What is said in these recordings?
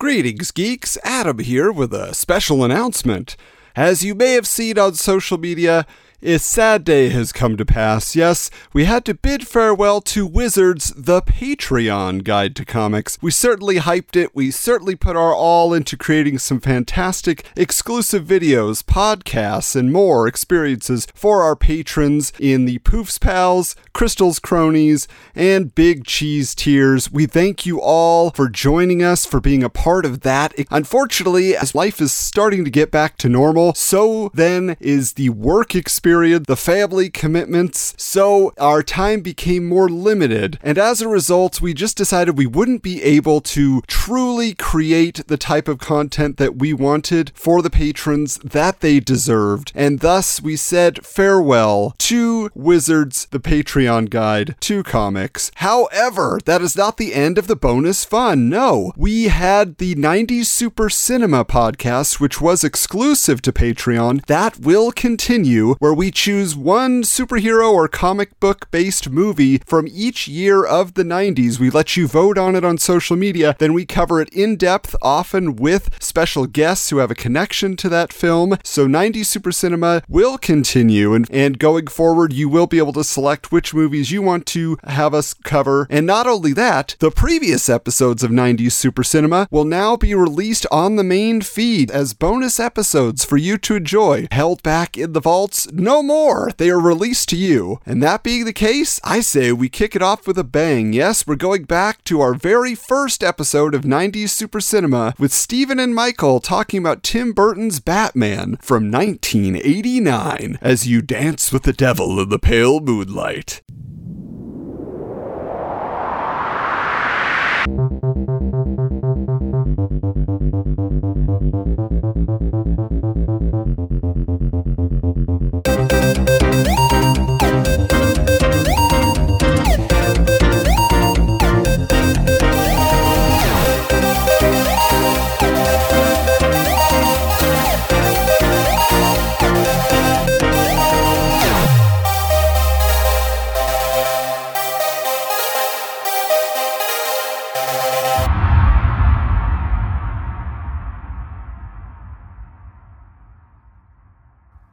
Greetings, geeks. Adam here with a special announcement. As you may have seen on social media, a sad day has come to pass. Yes, we had to bid farewell to Wizards, the Patreon guide to comics. We certainly hyped it. We certainly put our all into creating some fantastic exclusive videos, podcasts, and more experiences for our patrons in the Poofs Pals, Crystal's Cronies, and Big Cheese Tiers. We thank you all for joining us, for being a part of that. Unfortunately, as life is starting to get back to normal, so then is the work experience period, the family commitments, so our time became more limited. And as a result, we just decided we wouldn't be able to truly create the type of content that we wanted for the patrons that they deserved. And thus, we said farewell to Wizards, the Patreon guide to comics. However, that is not the end of the bonus fun. No, we had the 90s Super Cinema podcast, which was exclusive to Patreon. That will continue, where we choose one superhero or comic book based movie from each year of the 90s. We let you vote on it on social media, then we cover it in depth, often with special guests who have a connection to that film. So 90s Super Cinema will continue, and, and going forward, you will be able to select which movies you want to have us cover. And not only that, the previous episodes of 90s Super Cinema will now be released on the main feed as bonus episodes for you to enjoy, held back in the vaults no more. They are released to you. And that being the case, I say we kick it off with a bang. Yes, we're going back to our very first episode of 90s Super Cinema with Stephen and Michael talking about Tim Burton's Batman from 1989 as you dance with the devil in the pale moonlight.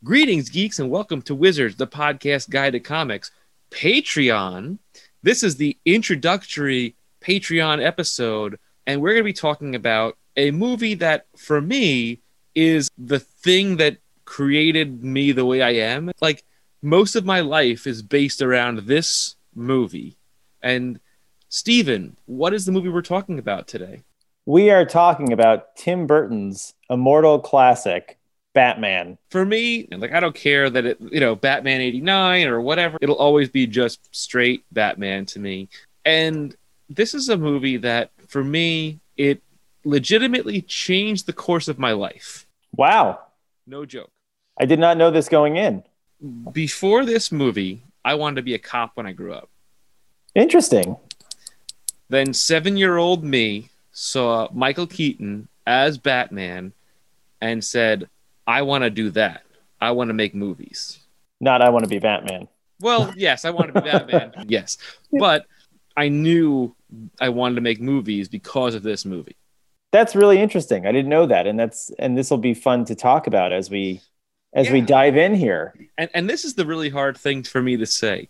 Greetings, geeks, and welcome to Wizards, the podcast guide to comics. Patreon. This is the introductory Patreon episode, and we're going to be talking about a movie that, for me, is the thing that created me the way I am. Like, most of my life is based around this movie. And, Steven, what is the movie we're talking about today? We are talking about Tim Burton's immortal classic, Batman. For me, like I don't care that it, you know, Batman 89 or whatever, it'll always be just straight Batman to me. And this is a movie that for me, it legitimately changed the course of my life. Wow. No joke. I did not know this going in. Before this movie, I wanted to be a cop when I grew up. Interesting. Then 7-year-old me saw Michael Keaton as Batman and said, I want to do that. I want to make movies. Not I want to be Batman. Well, yes, I want to be Batman. yes. But I knew I wanted to make movies because of this movie. That's really interesting. I didn't know that and that's and this will be fun to talk about as we as yeah. we dive in here. And and this is the really hard thing for me to say.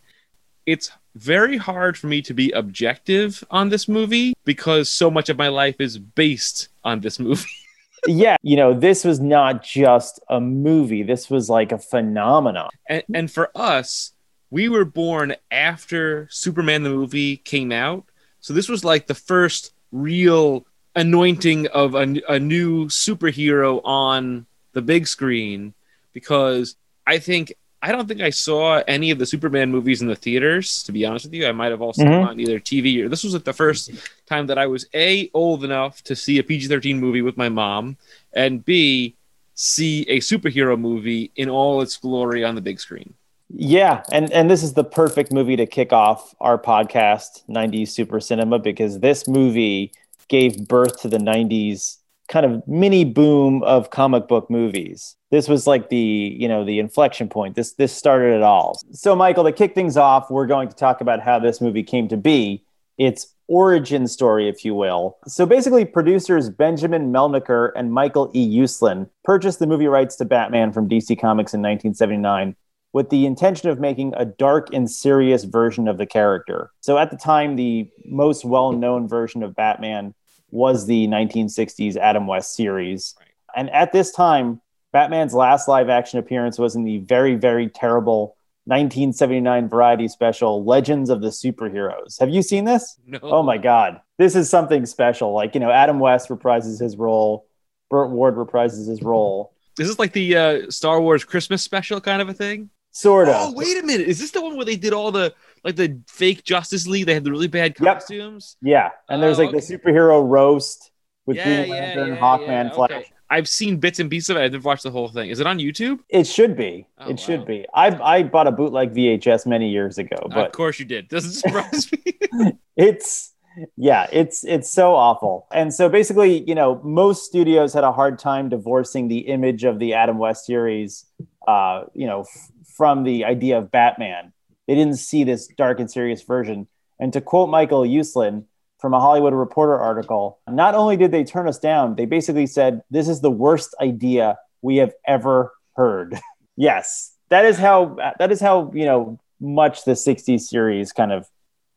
It's very hard for me to be objective on this movie because so much of my life is based on this movie. yeah, you know, this was not just a movie. This was like a phenomenon. And, and for us, we were born after Superman the movie came out. So this was like the first real anointing of a, a new superhero on the big screen because I think I don't think I saw any of the Superman movies in the theaters. To be honest with you, I might have also mm-hmm. on either TV or this was like the first time that I was a old enough to see a PG thirteen movie with my mom, and b see a superhero movie in all its glory on the big screen. Yeah, and and this is the perfect movie to kick off our podcast, 90s Super Cinema, because this movie gave birth to the 90s kind of mini boom of comic book movies. This was like the, you know, the inflection point. This this started it all. So Michael, to kick things off, we're going to talk about how this movie came to be. its origin story, if you will. So basically, producers Benjamin Melniker and Michael E. Uslan purchased the movie rights to Batman from DC Comics in 1979 with the intention of making a dark and serious version of the character. So at the time, the most well known version of Batman was the 1960s Adam West series. And at this time, Batman's last live action appearance was in the very, very terrible 1979 variety special, Legends of the Superheroes. Have you seen this? No. Oh my God. This is something special. Like, you know, Adam West reprises his role, Burt Ward reprises his role. Is this like the uh, Star Wars Christmas special kind of a thing? Sort of. Oh, wait a minute. Is this the one where they did all the like the fake Justice League? They had the really bad Yep. costumes. Yeah. And there's Oh, like the okay. superhero roast with Yeah, Green Lantern, yeah, Hawkman, yeah, Flash. okay. I've seen bits and pieces of it. I didn't watch the whole thing. Is it on YouTube? It should be. Oh, it should be. I I bought a bootleg VHS many years ago, but of course you did. Doesn't surprise me. it's yeah, it's it's so awful. And so basically, you know, most studios had a hard time divorcing the image of the Adam West series, uh, you know, f- from the idea of Batman. They didn't see this dark and serious version. And to quote Michael Uslan from a Hollywood Reporter article, not only did they turn us down, they basically said, "This is the worst idea we have ever heard." yes, that is how that is how you know much the '60s series kind of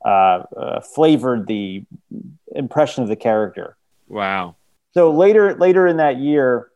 uh, uh, flavored the impression of the character. wow. So later, later in that year,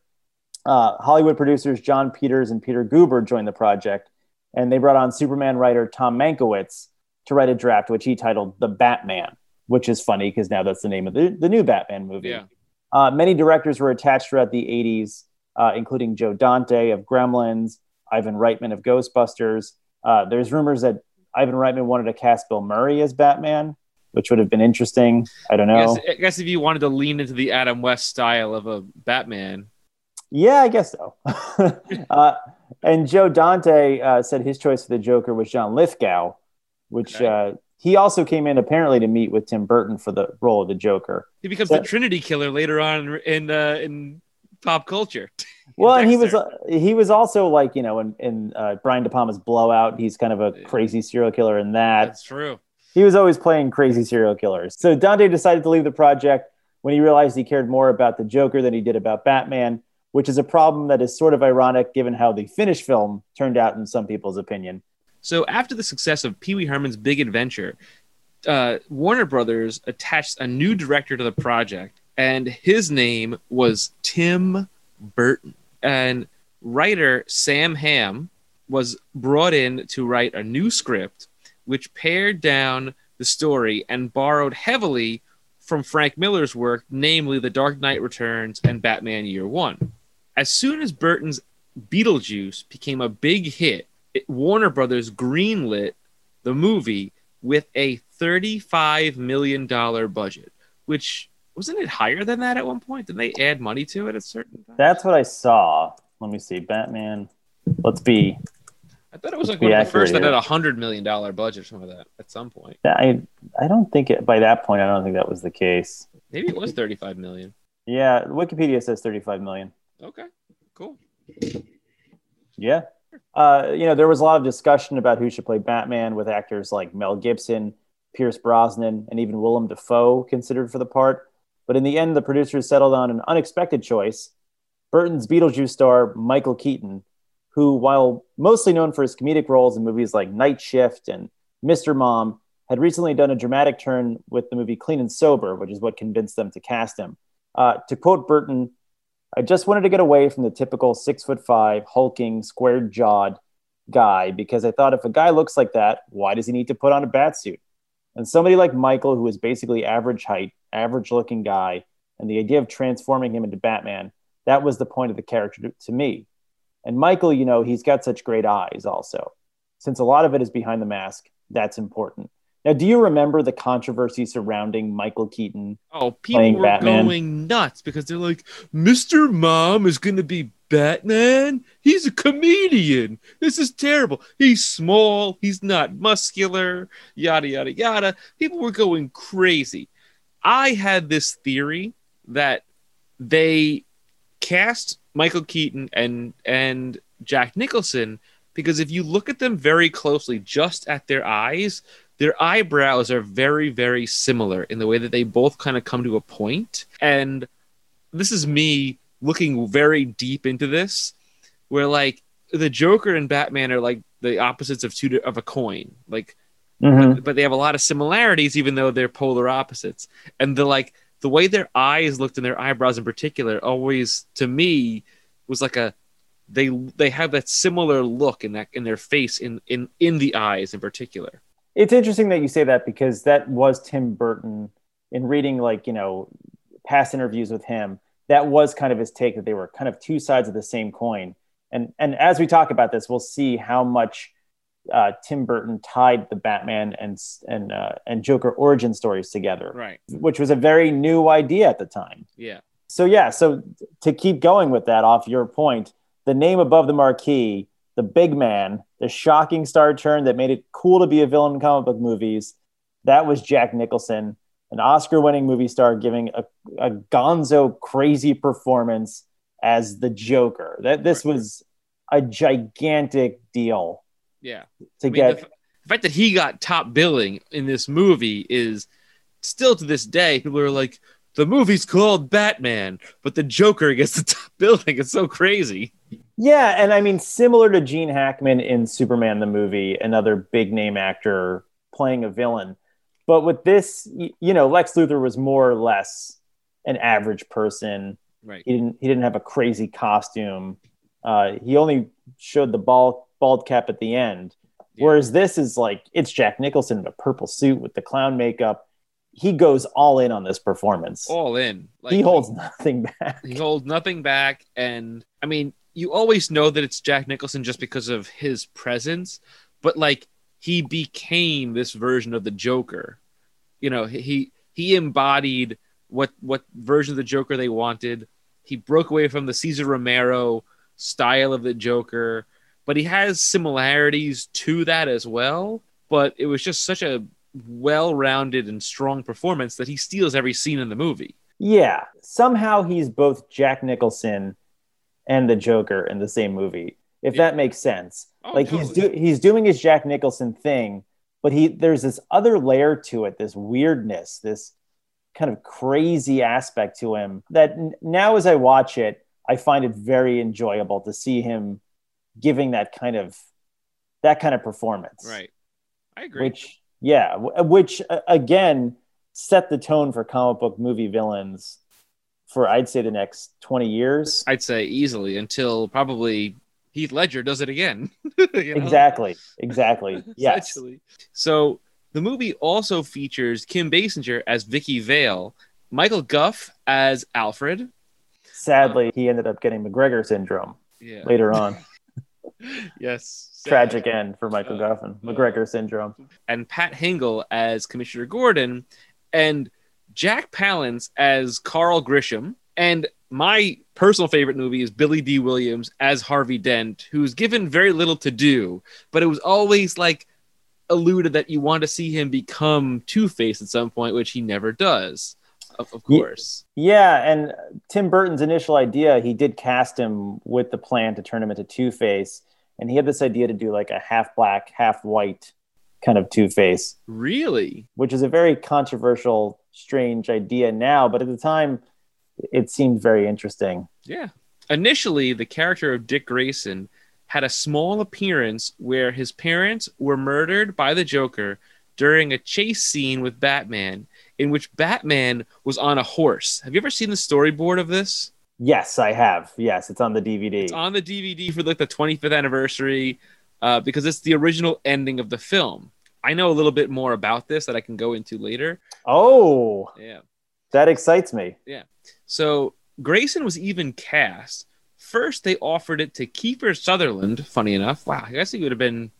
uh, Hollywood producers Jon Peters and Peter Guber joined the project, and they brought on Superman writer Tom Mankiewicz to write a draft, which he titled "The Batman," which is funny because now that's the name of the, the new Batman movie. Yeah. Uh, many directors were attached throughout the 80s, uh, including Joe Dante of Gremlins, Ivan Reitman of Ghostbusters. Uh, there's rumors that Ivan Reitman wanted to cast Bill Murray as Batman, which would have been interesting. I don't I know. guess, I guess if you wanted to lean into the Adam West style of a Batman, Yeah, I guess so. and Joe Dante uh, said his choice for the Joker was John Lithgow, which Okay. uh, he also came in apparently to meet with Tim Burton for the role of the Joker. he becomes So- the Trinity Killer later on in uh, in pop culture. Well, and he was uh, he was also like you know in, in uh, Brian De Palma's Blowout, he's kind of a crazy serial killer in that. That's true. He was always playing crazy serial killers. So Dante decided to leave the project when he realized he cared more about the Joker than he did about Batman, which is a problem that is sort of ironic given how the finished film turned out in some people's opinion. So after the success of Pee Wee Herman's Big Adventure, uh, Warner Brothers attached a new director to the project, and his name was Tim Burton. And writer Sam Hamm was brought in to write a new script, which pared down the story and borrowed heavily from Frank Miller's work, namely The Dark Knight Returns and Batman Year One. As soon as Burton's Beetlejuice became a big hit, it, Warner Brothers greenlit the movie with a $35 million budget, which wasn't it higher than that at one point? Did they add money to it at certain time? That's what I saw. Let me see. Batman. Let's be. I thought it was like one of the first that had a hundred million dollar budget or something like that at some point. I I don't think it, by that point I don't think that was the case. Maybe it was 35 million. Yeah, Wikipedia says 35 million. Okay, cool. Yeah. Uh, you know, there was a lot of discussion about who should play Batman with actors like Mel Gibson, Pierce Brosnan, and even Willem Dafoe considered for the part. But in the end, the producers settled on an unexpected choice Burton's Beetlejuice star, Michael Keaton, who, while mostly known for his comedic roles in movies like Night Shift and Mr. Mom, had recently done a dramatic turn with the movie Clean and Sober, which is what convinced them to cast him. Uh, to quote Burton, I just wanted to get away from the typical six foot five, hulking, square jawed guy because I thought if a guy looks like that, why does he need to put on a bat suit? And somebody like Michael, who is basically average height, average looking guy, and the idea of transforming him into Batman, that was the point of the character to, to me. And Michael, you know, he's got such great eyes also. Since a lot of it is behind the mask, that's important. Now, do you remember the controversy surrounding Michael Keaton? Oh, people were Batman. going nuts because they're like, Mr. Mom is going to be Batman. He's a comedian. This is terrible. He's small. He's not muscular. Yada, yada, yada. People were going crazy. I had this theory that they cast Michael Keaton and and Jack Nicholson because if you look at them very closely, just at their eyes, their eyebrows are very, very similar in the way that they both kind of come to a point. And this is me looking very deep into this, where like the Joker and Batman are like the opposites of two of a coin. Like Mhm. but, but they have a lot of similarities even though they're polar opposites and the like the way their eyes looked and their eyebrows in particular always to me was like a they they have that similar look in that in their face in in in the eyes in particular It's interesting that you say that because that was Tim Burton in reading like, you know, past interviews with him. That was kind of his take that they were kind of two sides of the same coin. And and as we talk about this, we'll see how much uh, Tim Burton tied the Batman and and uh, and Joker origin stories together, right which was a very new idea at the time. yeah So yeah, so to keep going with that off your point, the name above the marquee, the big man, the shocking star turn that made it cool to be a villain in comic book movies, that was Jack Nicholson, an Oscar-winning movie star giving a, a gonzo crazy performance as the Joker. That this was a gigantic deal yeah. to I mean, get the, f- the fact that he got top billing in this movie is still to this day people are like the movie's called batman but the joker gets the top billing. It's so crazy Yeah, and I mean, similar to Gene Hackman in Superman the movie, another big name actor playing a villain. But with this, you know, Lex Luthor was more or less an average person. right He didn't he didn't have a crazy costume. Uh, he only showed the bald bald cap at the end. Yeah. Whereas this is like it's Jack Nicholson in a purple suit with the clown makeup. He goes all in on this performance. all in like he holds nothing back. He holds nothing back. And I mean, you always know that it's Jack Nicholson just because of his presence, but like he became this version of the Joker. You know, he he embodied what what version of the Joker they wanted. He broke away from the Cesar Romero style of the Joker, but he has similarities to that as well. But it was just such a well-rounded and strong performance that he steals every scene in the movie. Yeah, somehow he's both Jack Nicholson and the Joker in the same movie. If Yeah. that makes sense. Oh, like he's do- he's doing his Jack Nicholson thing, but he there's this other layer to it, this weirdness, this kind of crazy aspect to him that n- now as I watch it, I find it very enjoyable to see him giving that kind of that kind of performance. Right. I agree. Which yeah, w- which uh, again set the tone for comic book movie villains for I'd say the next 20 years. I'd say easily until probably Heath Ledger does it again. You know? Exactly. Exactly. Yes. So the movie also features Kim Basinger as Vicky Vale, Michael Gough as Alfred. Sadly, he ended up getting McGregor syndrome Yeah. later on. Yes. Tragic end for Michael Uh, Goffin. McGregor syndrome. And Pat Hingle as Commissioner Gordon, and Jack Palance as Carl Grissom. And my personal favorite movie is Billy Dee Williams as Harvey Dent, who's given very little to do, but it was always like alluded that you want to see him become Two Face at some point, which he never does, of, of course. Yeah, and Tim Burton's initial idea, he did cast him with the plan to turn him into Two Face, and he had this idea to do like a half black, half white kind of Two Face, Really? which is a very controversial, strange idea now, but at the time, it seemed very interesting. Yeah. Initially, the character of Dick Grayson had a small appearance where his parents were murdered by the Joker during a chase scene with Batman, in which Batman was on a horse. Have you ever seen the storyboard of this? Yes, I have. Yes, it's on the DVD. It's on the DVD for like the 25th anniversary uh, because it's the original ending of the film. I know a little bit more about this that I can go into later. oh, Yeah. that excites me. Yeah. So Grayson was even cast. First, they offered it to Kiefer Sutherland. Funny enough, wow, I guess he would have been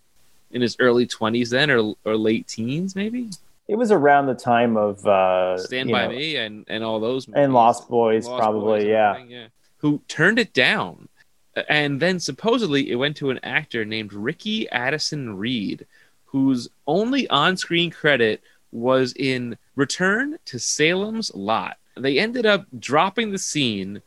in his early twenties then, or or late teens, maybe. It was around the time of uh, Stand by know, Me and and all those and. Lost Boys, Lost probably. Boys yeah. yeah. Who turned it down, and then supposedly it went to an actor named Ricky Addison Reed, whose only on-screen credit was in Return to Salem's Lot. They ended up dropping the scene,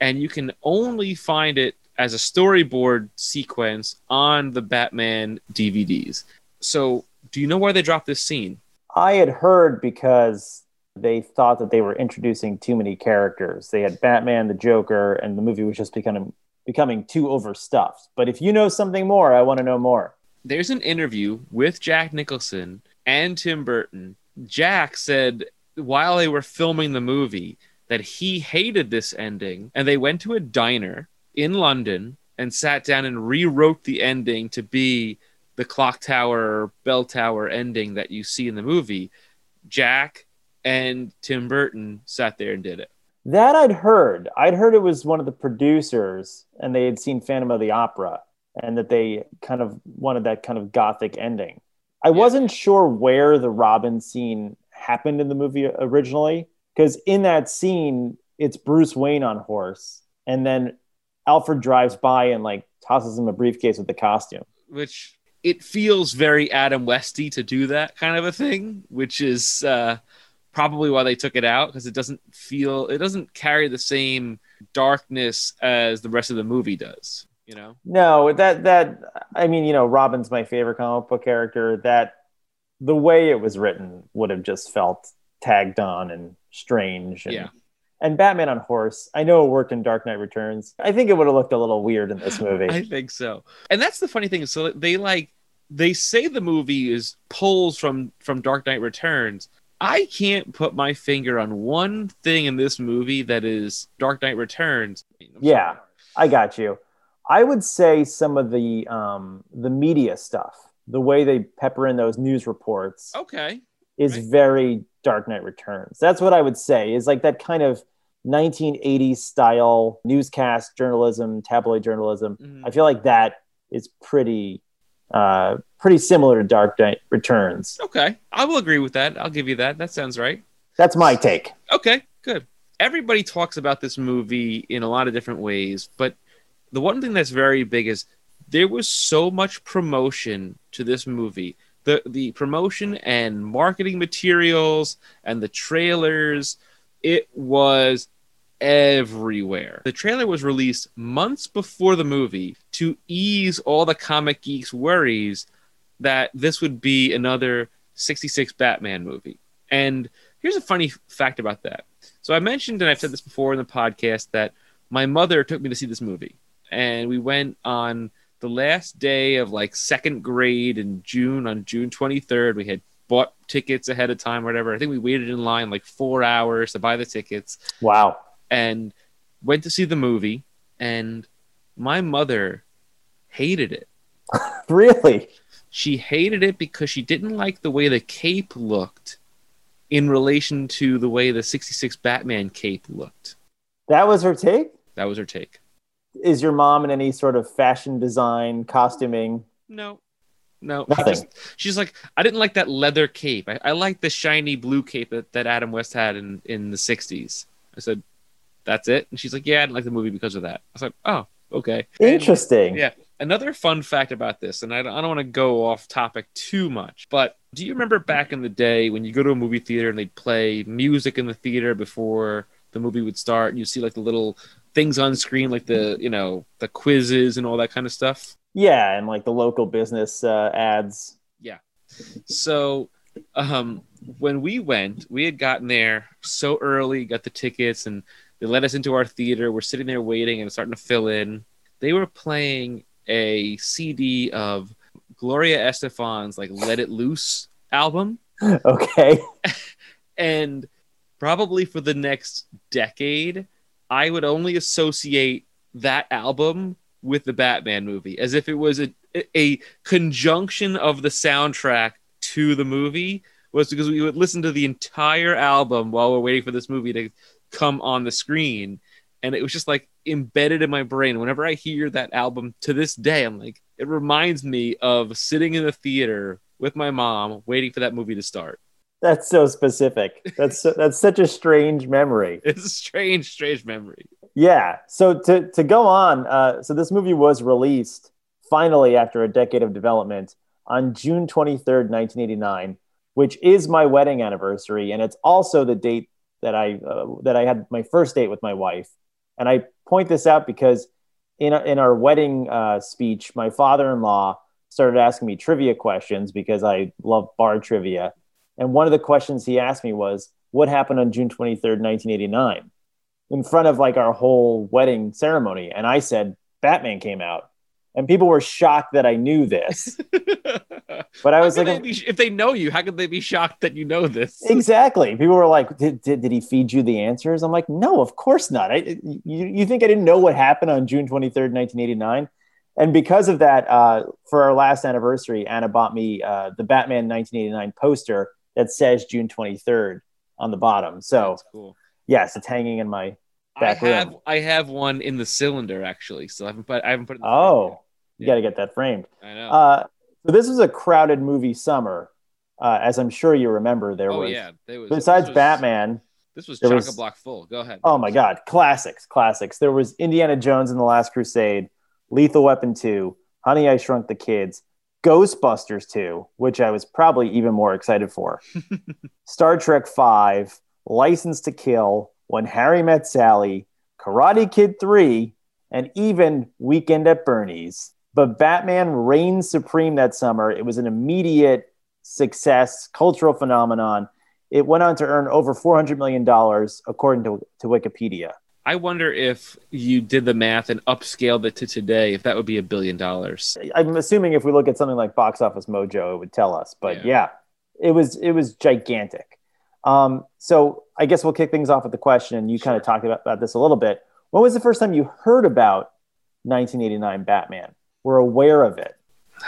and you can only find it as a storyboard sequence on the Batman DVDs. So Do you know why they dropped this scene? I had heard because they thought that they were introducing too many characters. They had Batman, the Joker, and the movie was just becoming becoming too overstuffed. But if you know something more, I want to know more. There's an interview with Jack Nicholson and Tim Burton. Jack said while they were filming the movie that he hated this ending and they went to a diner in London and sat down and rewrote the ending to be the clock tower bell tower ending that you see in the movie. Jack and Tim Burton sat there and did it. That I'd heard. I'd heard it was one of the producers and they had seen Phantom of the Opera and that they kind of wanted that kind of gothic ending. I yeah. wasn't sure where the Robin scene happened in the movie originally because in that scene it's Bruce Wayne on horse and then Alfred drives by and like tosses him a briefcase with the costume. Which it feels very Adam Westy to do that kind of a thing, which is uh, probably why they took it out because it doesn't feel it doesn't carry the same darkness as the rest of the movie does. You know? No, that that I mean, you know, Robin's my favorite comic book character. That the way it was written would have just felt tagged on and strange. And, yeah. And Batman on horse. I know it worked in Dark Knight Returns. I think it would have looked a little weird in this movie. I think so. And that's the funny thing. So they like they say the movie is pulls from from Dark Knight Returns, I can't put my finger on one thing in this movie that is Dark Knight Returns. yeah, I got you. I would say some of the um, the media stuff, the way they pepper in those news reports, okay, is right. very Dark Knight Returns. That's what I would say. Is like that kind of 1980s style newscast journalism, tabloid journalism. Mm-hmm. I feel like that is pretty uh, pretty similar to Dark Knight Returns. Okay, I will agree with that. I'll give you that. That sounds right. That's my take. Okay, good. Everybody talks about this movie in a lot of different ways, but the one thing that's very big is there was so much promotion to this movie. The the promotion and marketing materials and the trailers, it was everywhere. The trailer was released months before the movie to ease all the comic geeks' worries that this would be another 66 Batman movie. And here's a funny fact about that. So I mentioned, and I've said this before in the podcast, that my mother took me to see this movie. And we went on the last day of like second grade in June, on June 23rd. We had bought tickets ahead of time or whatever. I think we waited in line like four hours to buy the tickets. Wow and went to see the movie, and my mother hated it. really? She hated it because she didn't like the way the cape looked in relation to the way the 66 Batman cape looked. That was her take? That was her take. Is your mom in any sort of fashion design, costuming? No. No. Nothing. She just, she's like, I didn't like that leather cape. I, I like the shiny blue cape that, that Adam West had in, in the 60s. I said, that's it. And she's like, yeah, I didn't like the movie because of that. I was like, oh, okay. Interesting. And, yeah. Another fun fact about this, and I I don't want to go off topic too much, but do you remember back in the day when you go to a movie theater and they'd play music in the theater before the movie would start and you see like the little things on screen, like the, you know, the quizzes and all that kind of stuff? Yeah. And like the local business uh, ads. Yeah. So um, when we went, we had gotten there so early, got the tickets, and they let us into our theater. We're sitting there waiting and starting to fill in. They were playing a CD of Gloria Estefan's like Let It Loose album. Okay. and probably for the next decade, I would only associate that album with the Batman movie as if it was a a conjunction of the soundtrack to the movie was because we would listen to the entire album while we're waiting for this movie to come on the screen. And it was just like embedded in my brain. Whenever i hear that album to this day i'm like it reminds me of sitting in the theater with my mom waiting for that movie to start that's so specific. That's so, that's such a strange memory. It's a strange strange memory. Yeah. So to to go on uh, so this movie was released finally after a decade of development on june 23rd 1989 which is my wedding anniversary. And it's also the date that I uh, that I had my first date with my wife, and I point this out because in in our wedding uh, speech, my father-in-law started asking me trivia questions because I love bar trivia. And one of the questions he asked me was, What happened on June 23rd, 1989? In front of like our whole wedding ceremony. And I said, Batman came out. And people were shocked that I knew this. But I was like, they be- if they know you, how could they be shocked that you know this? Exactly. People were like, did, did, did he feed you the answers? I'm like, no, of course not. I, you, you think I didn't know what happened on June 23rd, 1989? And because of that, uh, for our last anniversary, Anna bought me uh, the Batman 1989 poster that says June 23rd on the bottom. So, cool. yes, it's hanging in my. I Back room. have I have one in the cylinder actually, so I haven't put I haven't put it. In the Oh, you Yeah. got to get that framed. I know. Uh, so, this was a crowded movie summer. Uh, as I'm sure you remember, there oh was, yeah, there was, besides was- Batman, This was chock a block full. Go ahead. Oh my God, classics, classics. There was Indiana Jones and the Last Crusade, Lethal Weapon 2, Honey, I Shrunk the Kids, Ghostbusters 2, which I was probably even more excited for, Star Trek 5, License to Kill, When Harry Met Sally, Karate Kid 3, and even Weekend at Bernie's. But Batman reigned supreme that summer. It was an immediate success, cultural phenomenon. It went on to earn over $400 million, according to, to Wikipedia. I wonder if you did the math and upscaled it to today, if that would be a billion dollars. I'm assuming if we look at something like Box Office Mojo, it would tell us. But Yeah. yeah, it was it was gigantic. Um, so I guess we'll kick things off with the question, and you kind of talked about, about this a little bit. When was the first time you heard about 1989 Batman? Were aware of it?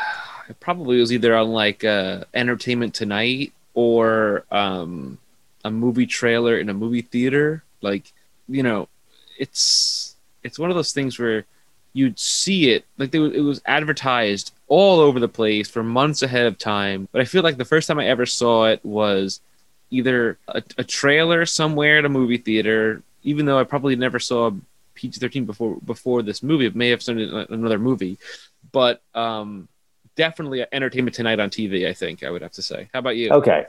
It probably was either on like uh, Entertainment Tonight or um, a movie trailer in a movie theater. Like, you know, it's it's one of those things where you'd see it like they, it was advertised all over the place for months ahead of time. But I feel like the first time I ever saw it was either a, a trailer somewhere at a movie theater, even though I probably never saw PG thirteen before before this movie. It may have seen another movie, but um, definitely Entertainment Tonight on TV. I think I would have to say. How about you? Okay.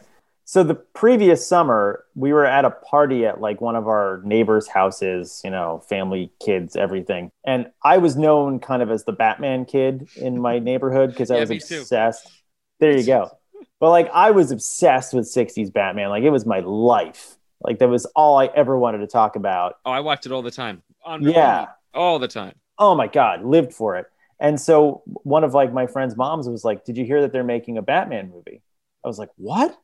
So the previous summer, we were at a party at like one of our neighbors' houses, you know, family, kids, everything. And I was known kind of as the Batman kid in my neighborhood because I Yeah, was me too. obsessed. There you go. But like I was obsessed with 60s Batman. Like it was my life. Like that was all I ever wanted to talk about. Oh, I watched it all the time. On Yeah. all the time. oh my god lived for it and so one of like my friend's moms was like did you hear that they're making a batman movie i was like what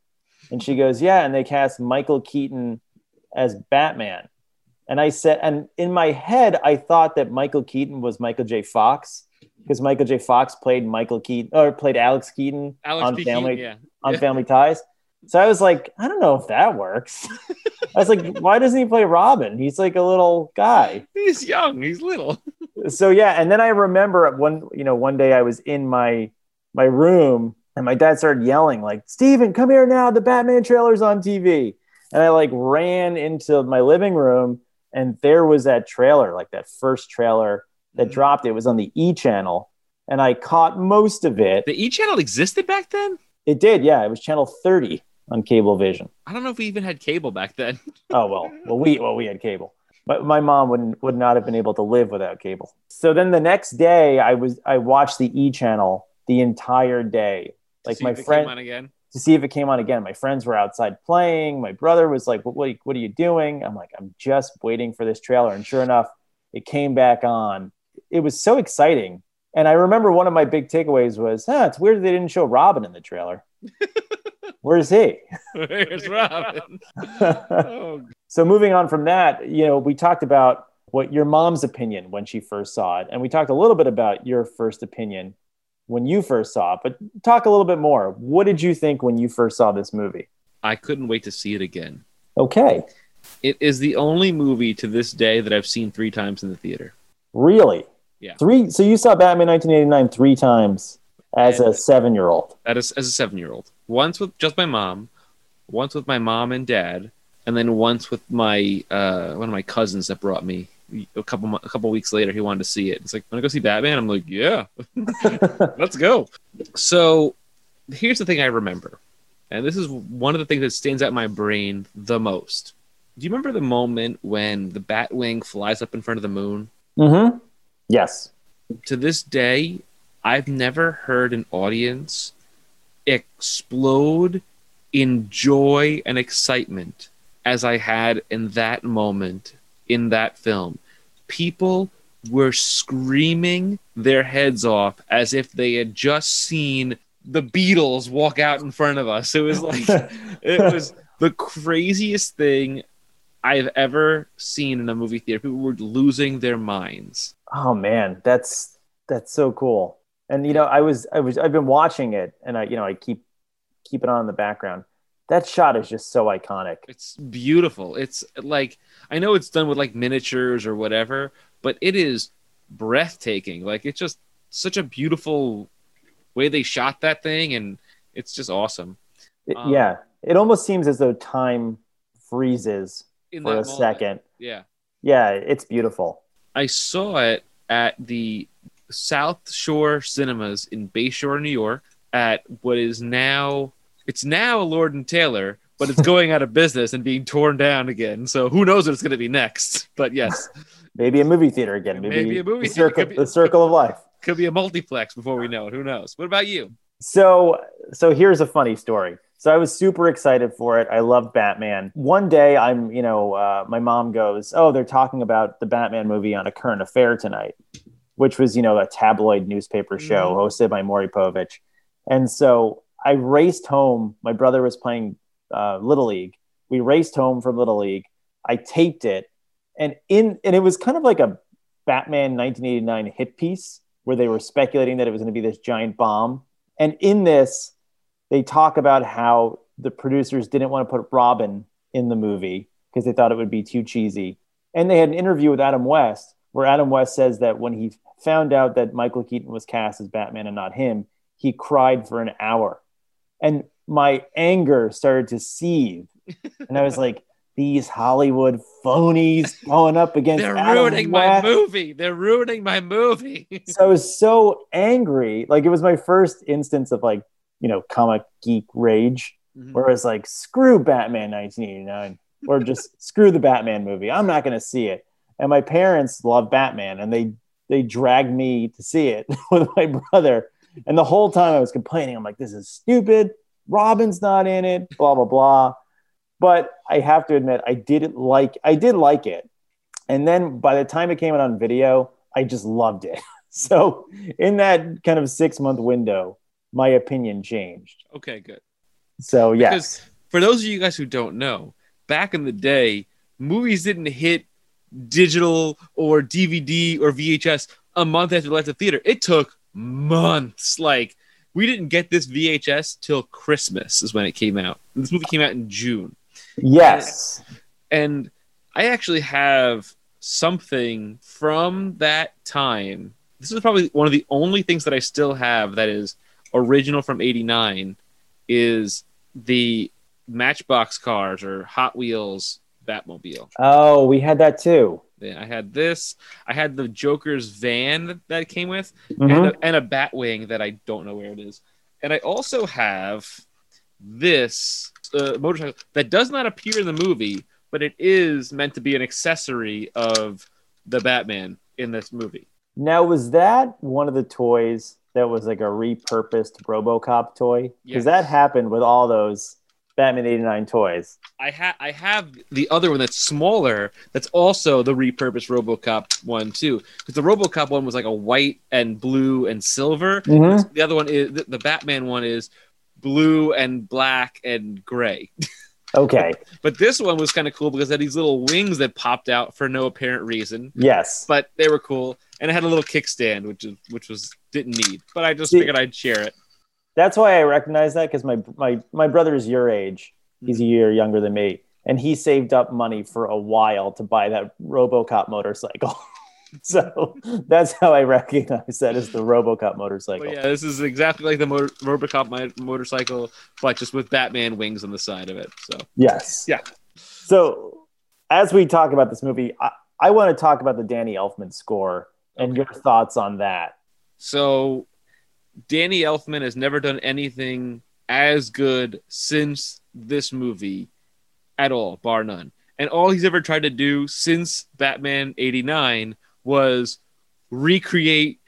and she goes yeah and they cast michael keaton as batman and i said and in my head i thought that michael keaton was michael j fox because michael j fox played michael keaton or played alex keaton Alex on P. family Keaton, yeah. on Yeah. family ties so i was like i don't know if that works i was like why doesn't he play robin he's like a little guy He's young. He's little. so yeah and then i remember one you know one day i was in my my room and my dad started yelling like steven come here now the batman trailer's on tv and i like ran into my living room and there was that trailer like that first trailer that Mhm. dropped it was on the e channel and i caught most of it The E channel existed back then. it did yeah it was channel 30 on cablevision I don't know if we even had cable back then. Oh well, well we well we had cable, but my mom wouldn't would not have been able to live without cable. So then the next day, I was I watched the E channel the entire day, like my friend to see if it came on again. My friends were outside playing. My brother was like, "What what, are you- what are you doing?" I'm like, "I'm just waiting for this trailer." And sure enough, it came back on. It was so exciting. And I remember one of my big takeaways was, "Huh, it's weird they didn't show Robin in the trailer. Where's he?" Where's Robin? oh, So moving on from that, you know, we talked about what your mom's opinion when she first saw it, and we talked a little bit about your first opinion when you first saw it. But talk a little bit more. What did you think when you first saw this movie? I couldn't wait to see it again. Okay, It is the only movie to this day that I've seen three times in the theater. really? Yeah. Three. So you saw Batman 1989 three times as a seven-year-old. That is as a seven year old. Once with just my mom, once with my mom and dad, and then once with my uh, one of my cousins that brought me. A couple a couple weeks later, he wanted to see it. It's like, "Want to go see Batman?" I'm like, "Yeah, let's go." So, here's the thing I remember, and this is one of the things that stands out in my brain the most. Do you remember the moment when the Batwing flies up in front of the moon? mm-hmm. Yes. to this day, I've never heard an audience explode in joy and excitement as I had in that moment in that film. People were screaming their heads off as if they had just seen the Beatles walk out in front of us. It was like it was the craziest thing I've ever seen in a movie theater. People were losing their minds. Oh man, that's that's so cool. And you know, I was I was I've been watching it and I you know, I keep keep it on in the background. That shot is just so iconic. It's beautiful. It's like I know it's done with like miniatures or whatever, but it is breathtaking. Like it's just such a beautiful way they shot that thing and it's just awesome. It- Um, yeah. It almost seems as though time freezes for a moment. second. Yeah. Yeah, it's beautiful. I saw it at the South Shore Cinemas in Bayshore, New York, at what is now it's now a Lord and Taylor, but it's going out of business and being torn down again. So who knows what it's going to be next? But yes, Maybe a movie theater again. Maybe, Maybe a movie the theater. circle, be- the circle of life. could be a multiplex before we know it. Who knows? What about you? So, so here's a funny story. So I was super excited for it. I love Batman. One day, I'm, you know, uh, my mom goes, "Oh, they're talking about the Batman movie on a current affair tonight," which was, you know, a tabloid newspaper show hosted by Maury Povich. And so I raced home. My brother was playing uh, Little League. We raced home from Little League. I taped it, and in and it was kind of like a Batman 1989 hit piece where they were speculating that it was going to be this giant bomb. And in this, they talk about how the producers didn't want to put Robin in the movie because they thought it would be too cheesy. And they had an interview with Adam West where Adam West says that when he found out that Michael Keaton was cast as Batman and not him, he cried for an hour. And my anger started to seethe. And I was like, these Hollywood phonies going up against They're Adam ruining my movie. They're ruining my movie. so I was so angry. Like it was my first instance of like, you know, comic geek rage, Mhm. where it was like, screw Batman 1989, or just screw the Batman movie. I'm not going to see it. And my parents love Batman, and they they dragged me to see it with my brother. And the whole time I was complaining, I'm like, this is stupid. Robin's not in it. Blah blah blah. But I have to admit, I didn't like. I did like it. And then by the time it came out on video, I just loved it. So in that kind of six month window, my opinion changed. okay, good. So yes, Because for those of you guys who don't know, back in the day, movies didn't hit digital or DVD or VHS a month after they left the theater. It took months. Like we didn't get this VHS till Christmas is when it came out. This movie came out in June. yes, And I actually have something from that time. This is probably one of the only things that I still have that is original from 89 is the Matchbox cars or Hot Wheels Batmobile. oh, we had that too. I had this. I had the Joker's van that, that came with Mhm. and, a, and a Batwing that I don't know where it is. And I also have this uh, motorcycle that does not appear in the movie, but it is meant to be an accessory of the Batman in this movie. Now, was that one of the toys that was like a repurposed RoboCop toy? Yes. Because that happened with all those Batman '89 toys. I have I have the other one that's smaller. That's also the repurposed RoboCop one too. Because the RoboCop one was like a white and blue and silver. Mhm. The other one is the, the Batman one is blue and black and gray. Okay. But this one was kind of cool because it had these little wings that popped out for no apparent reason, Yes. but they were cool, and it had a little kickstand, which is which was didn't need. But I just figured I'd share it. That's why I recognize that because my my my brother is your age. Hmm. He's a year younger than me, and he saved up money for a while to buy that RoboCop motorcycle. so that's how I recognize that as the RoboCop motorcycle. But yeah, this is exactly like the motor, RoboCop motorcycle, but just with Batman wings on the side of it. So Yes. Yeah. So as we talk about this movie, I, I want to talk about the Danny Elfman score and Okay. your thoughts on that. So Danny Elfman has never done anything as good since this movie at all, bar none. And all he's ever tried to do since Batman 89 was recreate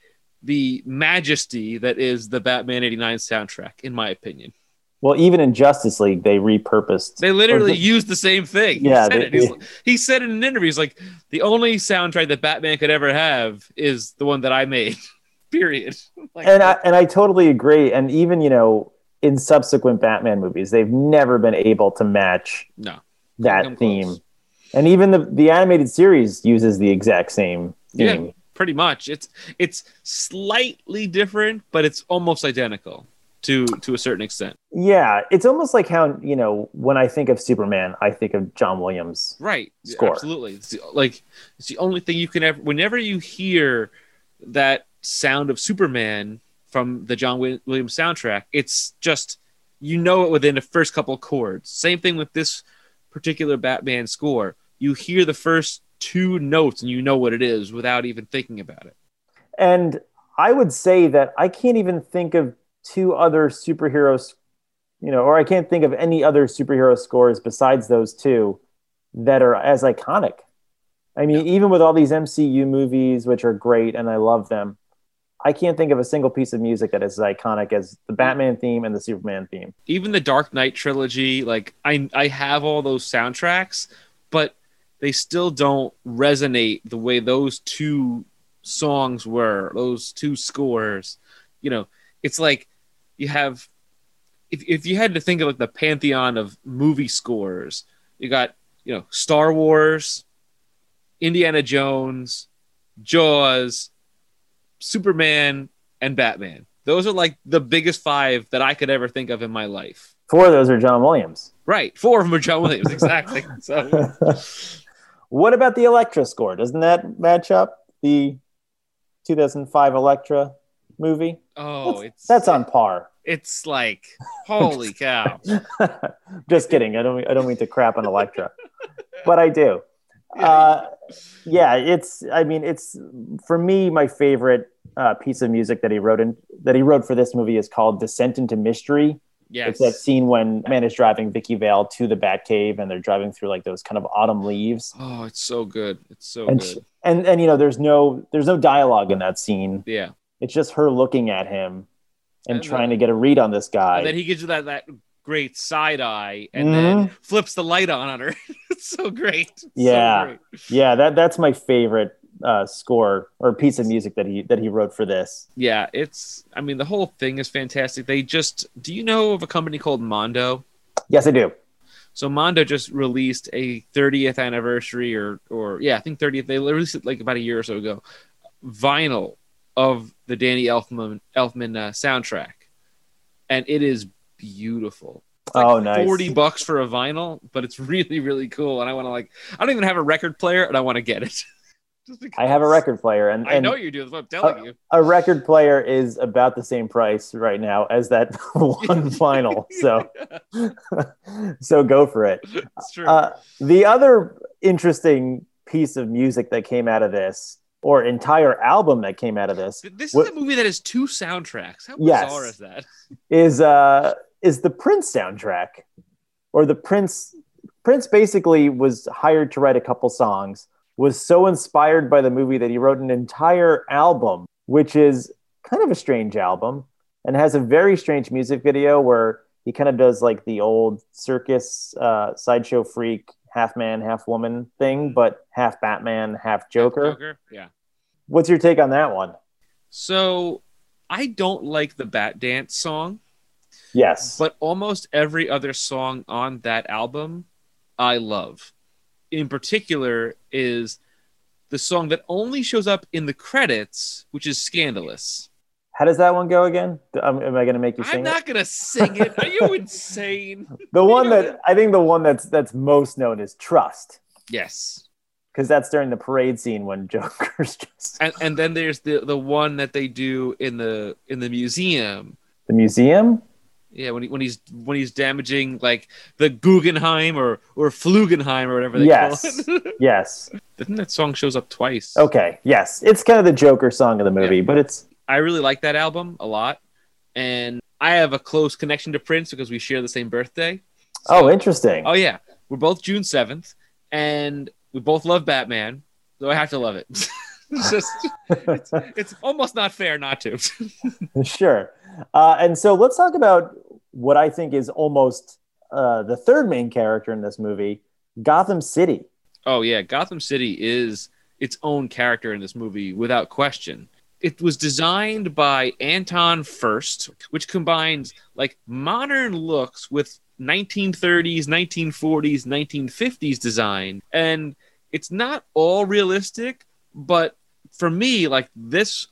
the majesty that is the Batman 89 soundtrack, in my opinion. Well, even in Justice League, they repurposed. They literally used the same thing. Yeah, he said, they- it. He said in an interview, he's like, the only soundtrack that Batman could ever have is the one that I made. Period. Like, and I and I totally agree. And even you know, in subsequent Batman movies, they've never been able to match no, come that theme. close. And even the the animated series uses the exact same Yeah. theme. pretty much. It's it's slightly different, but it's almost identical to to a certain extent. Yeah, it's almost like how you know when I think of Superman, I think of John Williams. Right. Score. Absolutely. It's the, like it's the only thing you can ever. Whenever you hear that sound of Superman from the John Williams soundtrack, it's just you know it within the first couple chords. Same thing with this particular Batman score. You hear the first two notes and you know what it is without even thinking about it. And I would say that I can't even think of two other superheroes, you know, or I can't think of any other superhero scores besides those two that are as iconic. I mean, even with all these MCU movies, which are great and I love them, I can't think of a single piece of music that is as iconic as the Batman theme and the Superman theme. even the Dark Knight trilogy, like I I have all those soundtracks, but they still don't resonate the way those two songs were, those two scores. You know, it's like you have if if you had to think of like the pantheon of movie scores, you got, you know, Star Wars, Indiana Jones, Jaws, Superman, and Batman. Those are like the biggest five that I could ever think of in my life. Four of those are John Williams. Right. Four of them are John Williams. Exactly. So what about the Elektra score? Doesn't that match up the 2005 Elektra movie? oh, it's That's on par. It's like holy cow. Just kidding. I don't. I don't mean to crap on Elektra, but I do. Uh, yeah, it's. I mean, it's for me my favorite uh, piece of music that he wrote in that he wrote for this movie is called "Descent into Mystery." Yes. It's that scene when man is driving Vicki Vale to the Batcave, and they're driving through like those kind of autumn leaves, Oh, it's so good. It's so and good. and and you know, there's no there's no dialogue in that scene. Yeah. It's just her looking at him and And, trying uh, to get a read on this guy. And then he gives you that that great side eye and Mhm. then flips the light on on her. it's so great. It's so Yeah. great. Yeah, that that's my favorite uh, score or piece of music that he that he wrote for this. Yeah, it's I mean the whole thing is fantastic. They just do you know of a company called Mondo? Yes, I do. So Mondo just released a 30th anniversary or or yeah, I think 30th. They released it like about a year or so ago. Vinyl of the Danny Elfman Elfman uh, soundtrack, and it is beautiful. Like Oh, nice. 40 bucks for a vinyl, but it's really really cool. And I want to like I don't even have a record player, and I want to get it. I have a record player, and, I know you do. That's what I'm telling you. a record player is about the same price right now as that one vinyl. So, so go for it. It's true. Uh, the other interesting piece of music that came out of this, or entire album that came out of this, this is a movie that has two soundtracks. How Yes. bizarre is that? is uh is the Prince soundtrack or the Prince Prince basically was hired to write a couple songs was so inspired by the movie that he wrote an entire album which is kind of a strange album and has a very strange music video where he kind of does like the old circus uh, sideshow freak half man half woman thing but half Batman half Joker. Joker. Yeah. What's your take on that one? So I don't like the Bat Dance song, Yes. but almost every other song on that album I love. In particular, is the song that only shows up in the credits, which is Scandalous. How does that one go again? Um, am I going to make you sing I'm not gonna sing it. Are you insane? The one that I think the one that's that's most known is Trust, Yes. because that's during the parade scene when Joker's just And and then there's the the one that they do in the in the museum. the museum. Yeah, when he, when he's when he's damaging like the Guggenheim or or Flugelheim or whatever they Yes. call it. Yes. Think that song shows up twice. Okay. Yes. It's kind of the Joker song of the movie, but it's I really like that album a lot, and I have a close connection to Prince because we share the same birthday. oh, interesting. Oh yeah, we're both June seventh, and we both love Batman, so I have to love it. it's just it's, it's almost not fair not to. sure. Uh, and so let's talk about what I think is almost uh, the third main character in this movie, Gotham City. Oh yeah, Gotham City is its own character in this movie without question. It was designed by Anton Furst, which combines like modern looks with 1930s, 1940s, 1950s design. And it's not all realistic, but for me, like this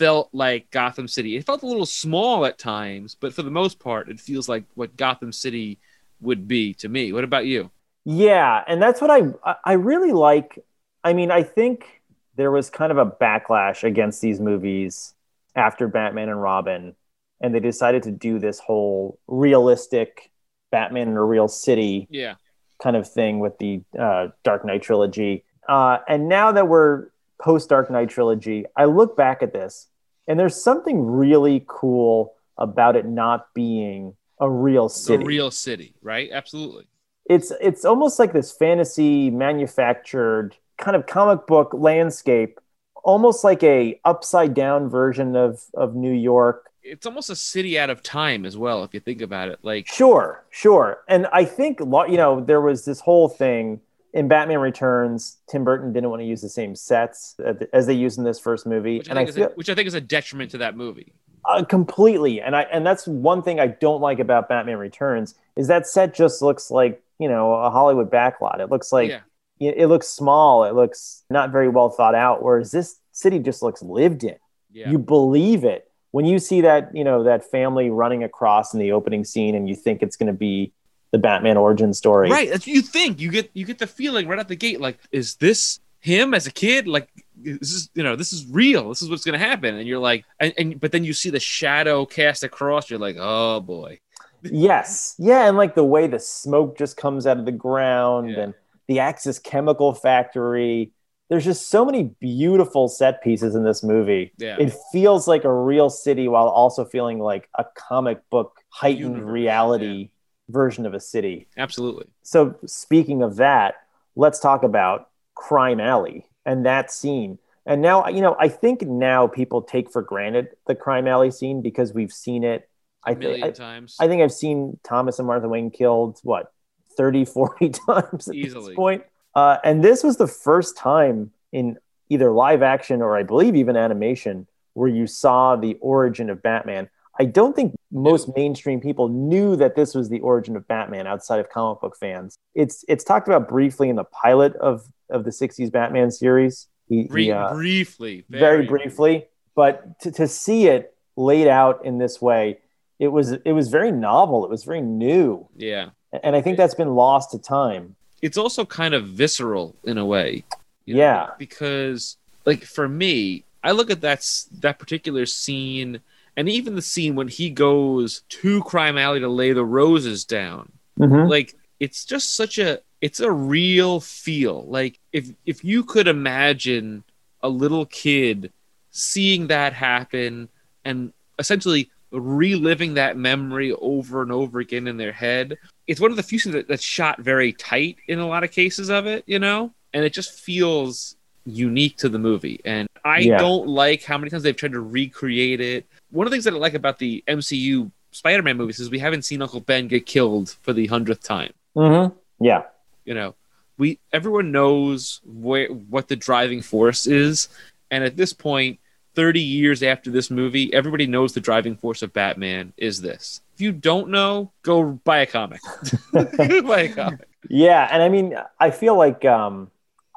felt like Gotham City. It felt a little small at times, but for the most part, it feels like what Gotham City would be to me. What about you? Yeah, and that's what I I really like. I mean, I think there was kind of a backlash against these movies after Batman and Robin, and they decided to do this whole realistic Batman in a real city Yeah. kind of thing with the uh, Dark Knight trilogy. Uh, and now that we're post Dark Knight trilogy, I look back at this, and there's something really cool about it not being a real city. The real city, right? Absolutely. it's it's almost like this fantasy manufactured kind of comic book landscape, almost like a upside down version of of New York. It's almost a city out of time as well, if you think about it. Like, Sure, sure. And I think you know there was this whole thing in Batman Returns. Tim Burton didn't want to use the same sets as they used in this first movie, which I, and I think is feel a, which I think is a detriment to that movie. uh, completely. And I and that's one thing I don't like about Batman Returns is that set just looks like you know a Hollywood backlot. It looks like yeah. it it looks small. It looks not very well thought out. Whereas this city just looks lived in. Yeah. You believe it when you see that you know that family running across in the opening scene, and you think it's going to be the Batman origin story. Right. That's what you think. You get you get the feeling right out the gate, like, is this him as a kid? Like this is you know, this is real. This is what's gonna happen. And you're like and, and but then you see the shadow cast across, you're like, oh boy. Yes. Yeah, and like the way the smoke just comes out of the ground Yeah. and the Axis chemical factory. There's just so many beautiful set pieces in this movie. Yeah. It feels like a real city while also feeling like a comic book heightened Universe, reality version of a city. Absolutely. So speaking of that, let's talk about Crime Alley and that scene. And now, you know, I think now people take for granted the Crime Alley scene because we've seen it. A I million think times. I think I've seen Thomas and Martha Wayne killed what 30, 40 times at Easily. this point. Uh, and this was the first time in either live action or I believe even animation where you saw the origin of Batman. I don't think most mainstream people knew that this was the origin of Batman outside of comic book fans. It's it's talked about briefly in the pilot of of the 60s Batman series. He, he, uh, briefly. very briefly, but to, to see it laid out in this way, it was it was very novel. It was very new, Yeah. and I think that's been lost to time. It's also kind of visceral in a way. you Yeah. Because like for me, I look at that that particular scene and even the scene when he goes to Crime Alley to lay the roses down. Mm-hmm. like it's just such a it's a real feel like if if you could imagine a little kid seeing that happen and essentially reliving that memory over and over again in their head it's one of the few scenes that, that's shot very tight in a lot of cases of it you know and it just feels unique to the movie and i Yeah. don't like how many times they've tried to recreate it. One of the things that i like about the mcu spider-man movies is we haven't seen uncle ben get killed for the hundredth time. Mm-hmm. Yeah, you know we everyone knows where what the driving force is and at this point 30 years after this movie everybody knows the driving force of batman is this. If you don't know go buy a comic. Buy a comic. Yeah, and I mean, I feel like um,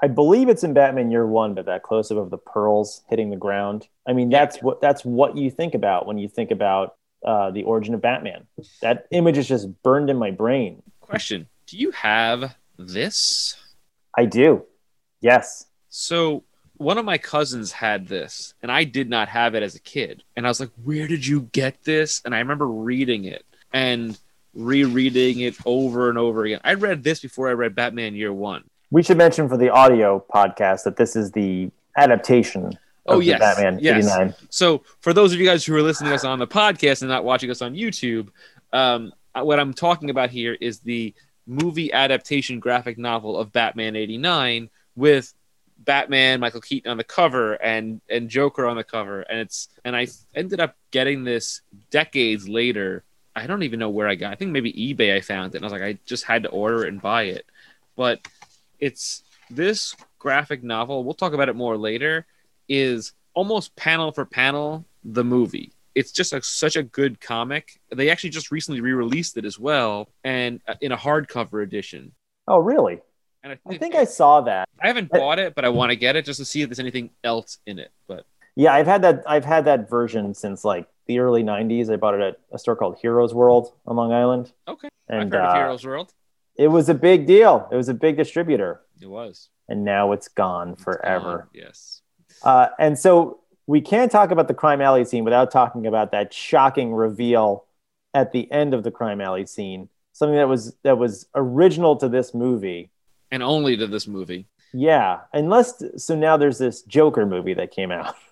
I believe it's in Batman Year One, but that close up of the pearls hitting the ground. I mean, that's what that's what you think about when you think about uh, the origin of Batman. That image is just burned in my brain. question do you have this I do. Yes. so one of my cousins had this and i did not have it as a kid and i was like where did you get this and i remember reading it and rereading it over and over again i read this before i read batman year one We should mention for the audio podcast that this is the adaptation Oh, yes. Batman Yes. 89. So, for those of you guys who are listening to us on the podcast and not watching us on YouTube, um, what I'm talking about here is the movie adaptation graphic novel of Batman 89 with Batman, Michael Keaton on the cover, and and Joker on the cover, and it's and I ended up getting this decades later. I don't even know where I got. I think maybe eBay. I found it, and I was like, I just had to order it and buy it. But it's this graphic novel. We'll talk about it more later. Is almost panel for panel the movie. It's just a, such a good comic. They actually just recently re-released it as well, and uh, in a hardcover edition. Oh, really? And I think I saw that. I haven't bought it, but I want to get it just to see if there's anything else in it. But Yeah, I've had that. I've had that version since like the early '90s. I bought it at a store called Heroes World on Long Island, okay, and I've heard uh, of Heroes World. It was a big deal. It was a big distributor, It was and now it's gone It's forever. gone, Yes. Uh, and so we can't talk about the crime alley scene without talking about that shocking reveal at the end of the crime alley scene. Something that was that was original to this movie. And only to this movie. Yeah, unless so now there's this Joker movie that came out.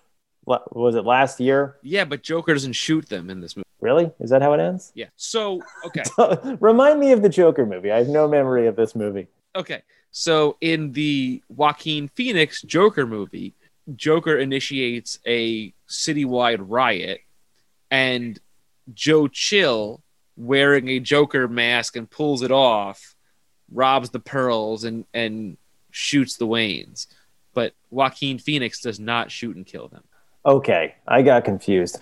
Was it last year? Yeah, but Joker doesn't shoot them in this movie. Really? Is that how it ends? Yeah. So okay. Remind me of the Joker movie. I have no memory of this movie. Okay. So in the Joaquin Phoenix Joker movie, Joker initiates a citywide riot, and Joe Chill, wearing a Joker mask and pulls it off, robs the pearls and and shoots the Waynes. But Joaquin Phoenix does not shoot and kill them. Okay, I got confused.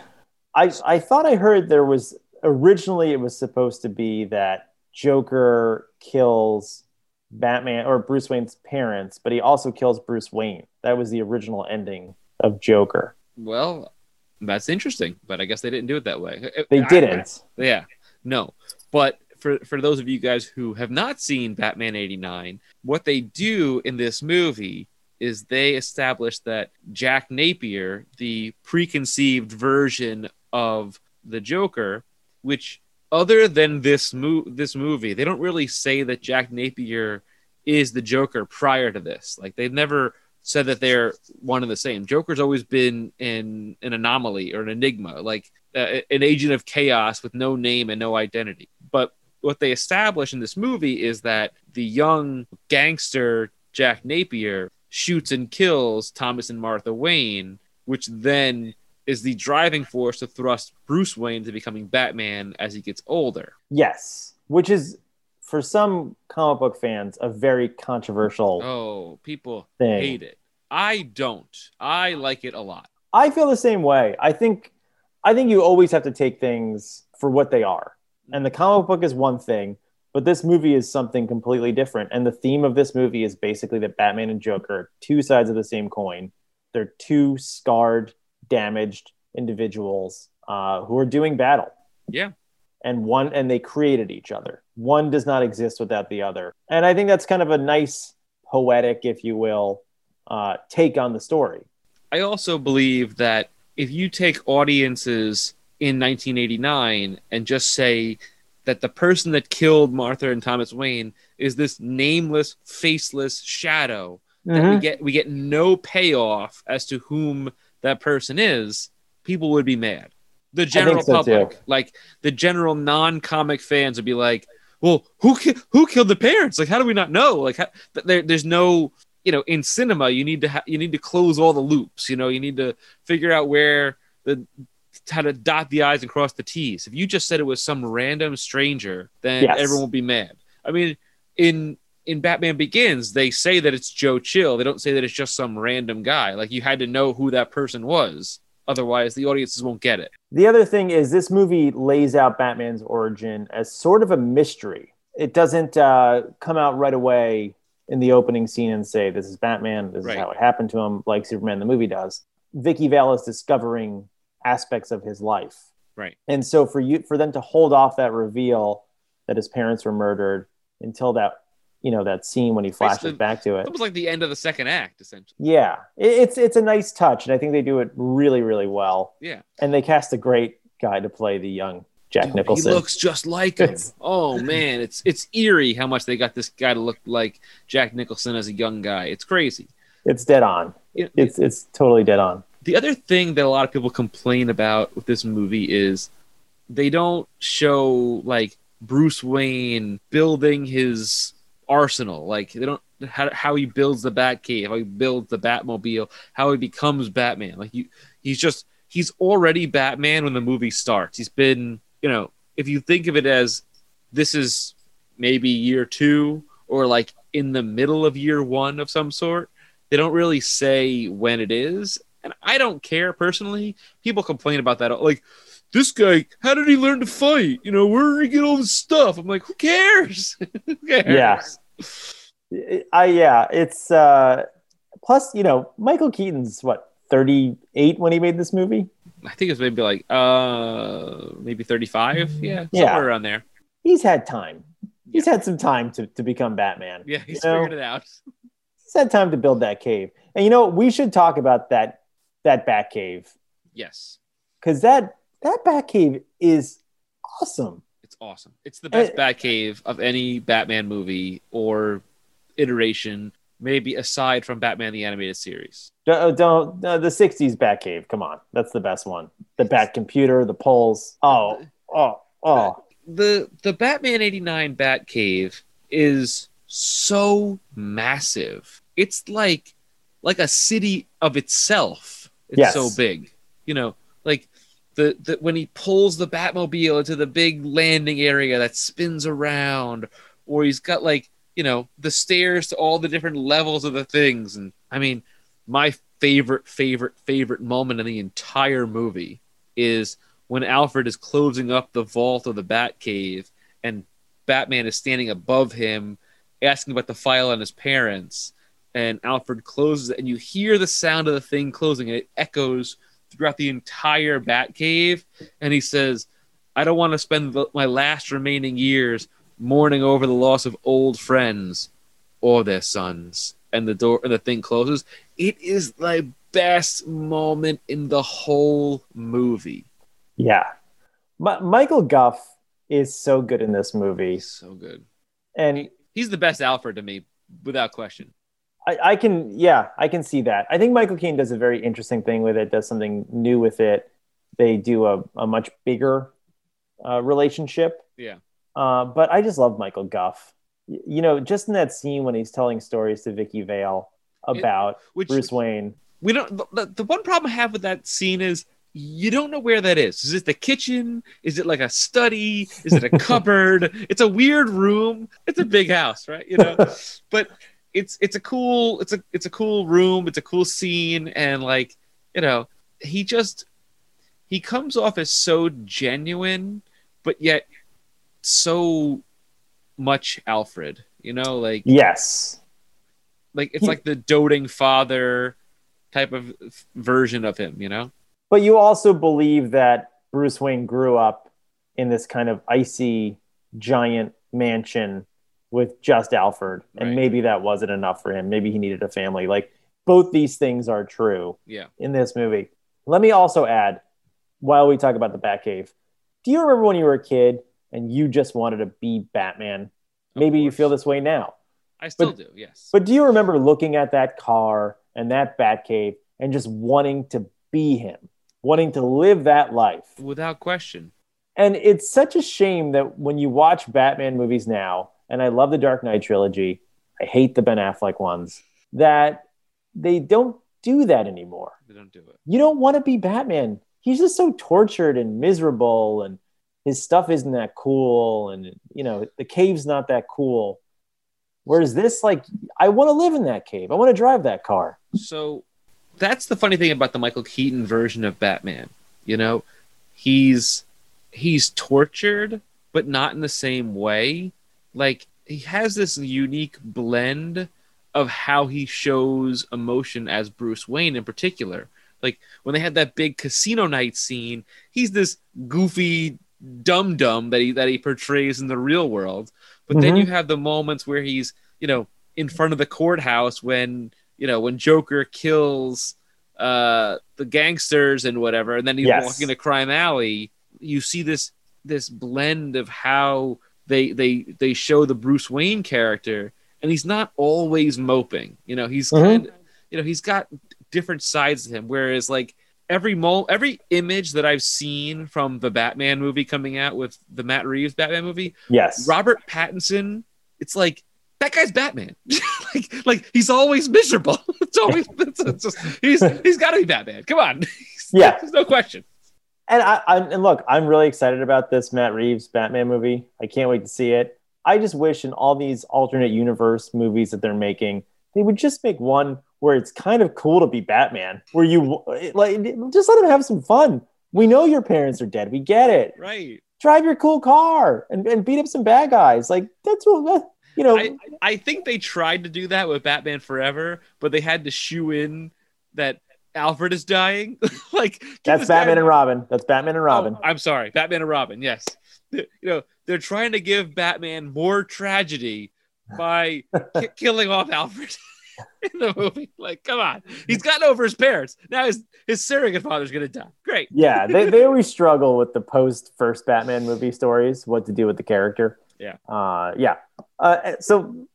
I I thought I heard there was originally it was supposed to be that Joker kills Batman or Bruce Wayne's parents, but he also kills Bruce Wayne. That was the original ending of Joker. Well, that's interesting, but I guess they didn't do it that way. They I- didn't. Yeah, no. But for for those of you guys who have not seen Batman '89, what they do in this movie is they establish that Jack Napier, the preconceived version of the Joker, which other than this mo- this movie, they don't really say that Jack Napier is the Joker prior to this. Like they've never said that they're one and the same. Joker's always been an an anomaly or an enigma, like uh, an agent of chaos with no name and no identity. But what they establish in this movie is that the young gangster Jack Napier shoots and kills Thomas and Martha Wayne, which then is the driving force to thrust Bruce Wayne to becoming Batman as he gets older. Yes, which is for some comic book fans a very controversial Oh, people thing. hate it. I don't. I like it a lot. I feel the same way. I think I think you always have to take things for what they are. And the comic book is one thing, but this movie is something completely different. And the theme of this movie is basically that Batman and Joker are two sides of the same coin. They're two scarred, damaged individuals uh, who are doing battle. Yeah. And one and they created each other. One does not exist without the other. And I think that's kind of a nice poetic, if you will, uh, take on the story. I also believe that if you take audiences in 1989 and just say that the person that killed Martha and Thomas Wayne is this nameless, faceless shadow that we mm-hmm. get we get no payoff as to whom that person is, people would be mad. The general so, too. public, like the general non-comic fans, would be like, "Well, who ki- who killed the parents? Like, how do we not know? Like, how, there, there's no, you know, in cinema, you need to ha- you need to close all the loops. You know, you need to figure out where the how to dot the i's and cross the t's. If you just said it was some random stranger, then Yes. everyone will be mad. I mean, in in Batman Begins, they say that it's Joe Chill. They don't say that it's just some random guy. Like you had to know who that person was. Otherwise, the audiences won't get it. The other thing is this movie lays out Batman's origin as sort of a mystery. It doesn't uh, come out right away in the opening scene and say, "This is Batman. This Right. is how it happened to him," like Superman the movie does. Vicki Vale is discovering aspects of his life, Right. and so for you, for them to hold off that reveal that his parents were murdered until that, you know, that scene when he flashes Basically- back to it. It was like the end of the second act, essentially. Yeah, it, it's it's a nice touch, and I think they do it really, really well. Yeah. And they cast a great guy to play the young Jack Dude, Nicholson. He looks just like him. Oh man, it's it's eerie how much they got this guy to look like Jack Nicholson as a young guy. It's crazy. It's dead on. It- It's it's totally dead on. The other thing that a lot of people complain about with this movie is they don't show like Bruce Wayne building his arsenal. Like they don't how, how he builds the Batcave, how he builds the Batmobile, how he becomes Batman. Like you, he's just he's already Batman when the movie starts. He's been, you know, if you think of it as this is maybe year two or like in the middle of year one of some sort, they don't really say when it is. And I don't care personally. People complain about that. Like, this guy, how did he learn to fight? You know, where did he get all this stuff? I'm like, who cares? who cares? Yeah. I, yeah, it's, uh, plus, you know, Michael Keaton's what, 38 when he made this movie? I think it's maybe like, uh, maybe 35. Yeah. Yeah. Somewhere around there. He's had time. He's had some time to, to become Batman. Yeah. He's You know? figured it out. He's had time to build that cave. And you know, we should talk about that, that Bat Cave Yes. because that, that Bat Cave is awesome. It's awesome. It's the best Uh, Batcave of any Batman movie or iteration, maybe aside from Batman the Animated Series. Don't, don't uh, the 60s Bat Cave. Come on. That's the best one. The Bat computer, the poles. Oh, oh, oh. The the Batman 89 Batcave is so massive. It's like like a city of itself. It's Yes. so big. You know, like the, the when he pulls the Batmobile into the big landing area that spins around, or he's got like, you know, the stairs to all the different levels of the things. And I mean, my favorite, favorite, favorite moment in the entire movie is when Alfred is closing up the vault of the Batcave and Batman is standing above him asking about the file on his parents. And Alfred closes it, and you hear the sound of the thing closing, and it echoes throughout the entire Batcave. And he says, I don't want to spend the, my last remaining years mourning over the loss of old friends or their sons. And the door and the thing closes. It is the best moment in the whole movie. Yeah. Mi- Michael Gough is so good in this movie. So good. And He's the best Alfred to me, without question. I, I can, yeah, I can see that. I think Michael Keaton does a very interesting thing with it, does something new with it. They do a, a much bigger uh, relationship. Yeah. Uh, but I just love Michael Gough. You know, just in that scene when he's telling stories to Vicki Vale about Which Bruce Wayne. we don't. The, the one problem I have with that scene is you don't know where that is. Is it the kitchen? Is it like a study? Is it a cupboard? It's a weird room. It's a big house, right? You know, but it's it's a cool it's a it's a cool room. It's a cool scene, and like you know, he just he comes off as so genuine, but yet so much Alfred. You know, like Yes. like it's He- like the doting father type of version of him. You know. But you also believe that Bruce Wayne grew up in this kind of icy giant mansion with just Alfred. And Right. maybe that wasn't enough for him. Maybe he needed a family. Like both these things are true Yeah. in this movie. Let me also add, while we talk about the Batcave, do you remember when you were a kid and you just wanted to be Batman? Of Maybe you feel this way now. I still But- do. Yes. But do you remember looking at that car and that Batcave and just wanting to be him, wanting to live that life? without question. And it's such a shame that when you watch Batman movies now, and I love the Dark Knight trilogy, I hate the Ben Affleck ones, that they don't do that anymore. They don't do it. You don't want to be Batman. He's just so tortured and miserable, and his stuff isn't that cool, and you know the cave's not that cool. Whereas this, like, I want to live in that cave. I want to drive that car. So that's the funny thing about the Michael Keaton version of Batman. You know, he's he's tortured, but not in the same way. Like he has this unique blend of how he shows emotion as Bruce Wayne in particular. Like when they had that big casino night scene, he's this goofy dum dum that he that he portrays in the real world. But then Mhm. you have the moments where he's, you know, in front of the courthouse when, you know, when Joker kills uh the gangsters and whatever, and then he's Yes. walking to Crime Alley, you see this this blend of how they they they show the Bruce Wayne character, and he's not always moping. You know, he's Mhm. kind you know, he's got different sides to him. Whereas like every mo every image that I've seen from the Batman movie coming out with the Matt Reeves Batman movie, Yes. Robert Pattinson, it's like that guy's Batman. like, like he's always miserable. It's always it's, it's just, he's he's got to be Batman. Come on, Yeah. there's no question. And I, I and look, I'm really excited about this Matt Reeves Batman movie. I can't wait to see it. I just wish in all these alternate universe movies that they're making, they would just make one where it's kind of cool to be Batman, where you like just let him have some fun. We know your parents are dead. We get it. Right. Drive your cool car and, and beat up some bad guys. Like that's what you know. I, I think they tried to do that with Batman Forever, but they had to shoe in that Alfred is dying. like that's guy- Batman and Robin. That's Batman and Robin. Oh, I'm sorry, Batman and Robin. Yes, you know they're trying to give Batman more tragedy by ki- killing off Alfred in the movie. Like, come on, he's gotten over his parents. Now his his surrogate father's gonna die. Great. yeah, they, they always struggle with the post first Batman movie stories, what to do with the character. Yeah. Uh, yeah. Uh, so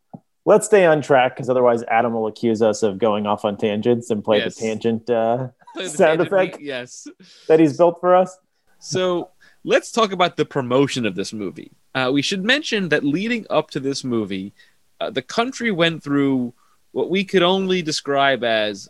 let's stay on track because otherwise Adam will accuse us of going off on tangents and play Yes. the tangent uh, Play the Sound tangent effect? Yes. that he's built for us. So let's talk about the promotion of this movie. Uh, we should mention that leading up to this movie, uh, the country went through what we could only describe as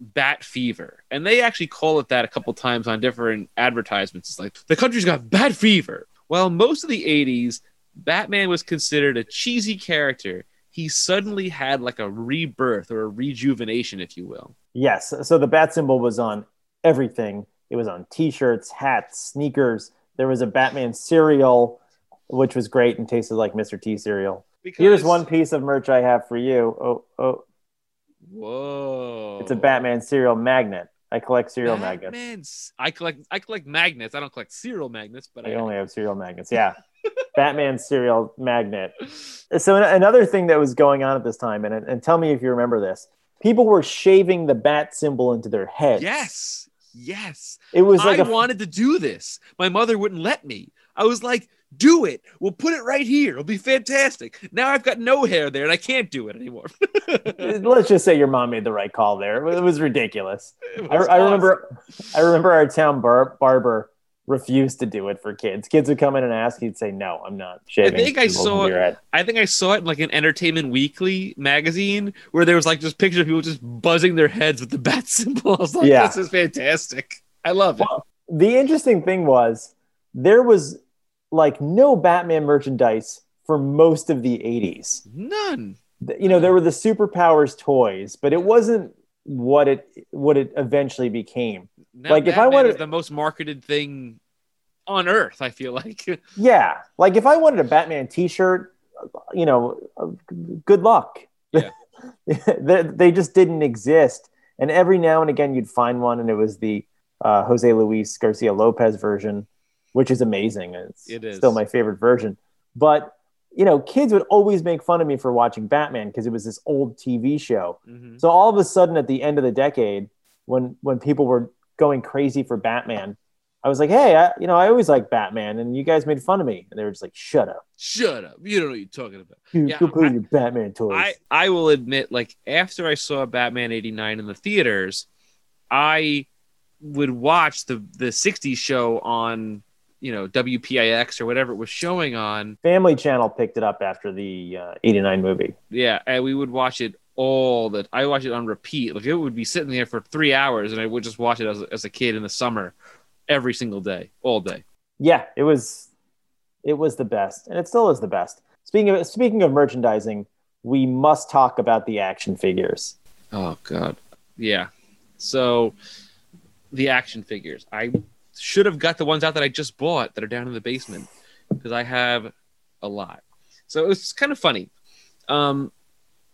bat fever. And they actually call it that a couple times on different advertisements. It's like, the country's got bat fever. Well, most of the 80s, Batman was considered a cheesy character. He suddenly had like a rebirth or a rejuvenation, if you will. Yes. So the bat symbol was on everything. It was on T-shirts, hats, sneakers. There was a Batman cereal, which was great and tasted like Mr. T cereal. Because, Here's one piece of merch I have for you. Oh, oh, Whoa. it's a Batman cereal magnet. I collect cereal magnets. Batman's- I collect I collect magnets. I don't collect cereal magnets, but I I only have cereal magnets. Yeah. Batman cereal magnet. So another thing that was going on at this time, and, and tell me if you remember this, people were shaving the bat symbol into their heads. Yes. Yes. It was like I a wanted to do this. My mother wouldn't let me. I was like, do it. We'll put it right here. It'll be fantastic. Now I've got no hair there and I can't do it anymore. let's just say your mom made the right call there. It was ridiculous. It I, was I remember I remember our town bar- barber refused to do it for kids. Kids would come in and ask, he'd say, No, I'm not shaving. I think I saw- it. I think I saw it in like an Entertainment Weekly magazine where there was like just pictures of people just buzzing their heads with the bat symbol. I was like, Yeah. this is fantastic. I love it. the interesting thing was there was like no Batman merchandise for most of the 80s. None. You know, there were the superpowers toys, but it wasn't what it what it eventually became. Now Like, if I wanted- the most marketed thing on earth, I feel like. Yeah, like if I wanted a Batman T-shirt, you know, uh, good luck. Yeah. they, they just didn't exist, and every now and again you'd find one, and it was the uh, Jose Luis Garcia Lopez version, which is amazing. It's It is. still my favorite version. But you know, kids would always make fun of me for watching Batman because it was this old TV show. Mhm. So all of a sudden, at the end of the decade, when when people were going crazy for Batman, I was like, "Hey, I, you know, I always like Batman, and you guys made fun of me." And they were just like, "Shut up, Shut up. You don't know what you're talking about. you Yeah, go play I- your Batman toys." I, I will admit, like, after I saw Batman 89 in the theaters, I would watch the, the 60s show on, you know, WPIX or whatever it was showing on. Family Channel picked it up after the uh, '89 movie. Yeah. And we would watch it all that I watched it on repeat. Like, it would be sitting there for three hours and I would just watch it as, as a kid in the summer every single day, all day. Yeah, it was, it was the best, and it still is the best. Speaking of speaking of merchandising, we must talk about the action figures. Oh god. Yeah. So the action figures. I should have got the ones out that I just bought that are down in the basement because I have a lot. So it's kind of funny. Um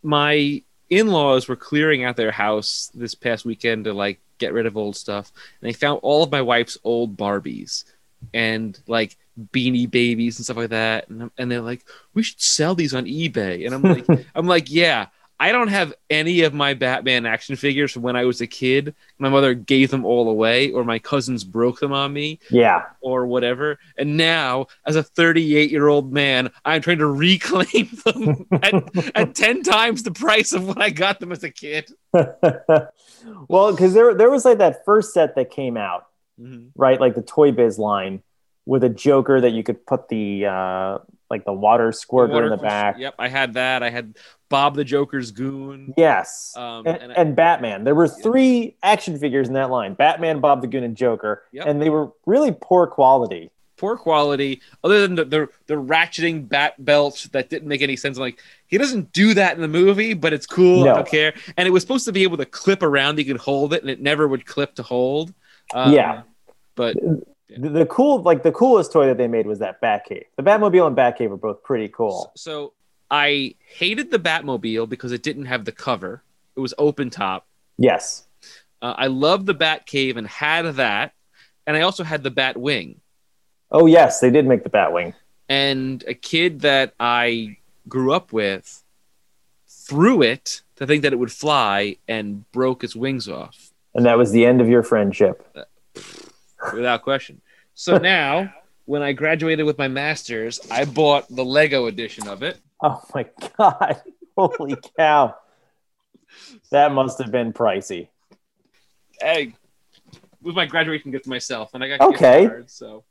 my in-laws were clearing out their house this past weekend to like get rid of old stuff and they found all of my wife's old Barbies and like beanie babies and stuff like that and, and they're like we should sell these on eBay and I'm like I'm like yeah I don't have any of my Batman action figures from when I was a kid. My mother gave them all away, or my cousins broke them on me, Yeah, or whatever. And now, as a 38 year old man, I'm trying to reclaim them at, at 10 times the price of when I got them as a kid. well, because there there was like that first set that came out, Mhm. right? Like the Toy Biz line, with a Joker that you could put the uh, like the water squirter Water in the back. Yep, I had that. I had Bob the Joker's goon. Yes. Um, and, and I- and Batman. There were three action figures in that line: Batman, Bob the Goon, and Joker. Yep. And they were really poor quality. poor quality other than the, the the ratcheting bat belt that didn't make any sense I'm like he doesn't do that in the movie but it's cool No. i don't care and it was supposed to be able to clip around you could hold it and it never would clip to hold Um, Yeah. but The, the cool, like the coolest toy that they made was that Batcave. The Batmobile and Batcave were both pretty cool. so i hated the batmobile because it didn't have the cover it was open top Yes. uh, i loved the bat cave and had that and i also had the bat wing Oh yes, they did make the Batwing. and a kid that I grew up with threw it to think that it would fly and broke its wings off And that was the end of your friendship. Without question. So now, when I graduated with my master's, I bought the Lego edition of it. Oh my god. Holy cow. That must have been pricey. Hey, it was my graduation gift to myself, and I got Okay. cards. So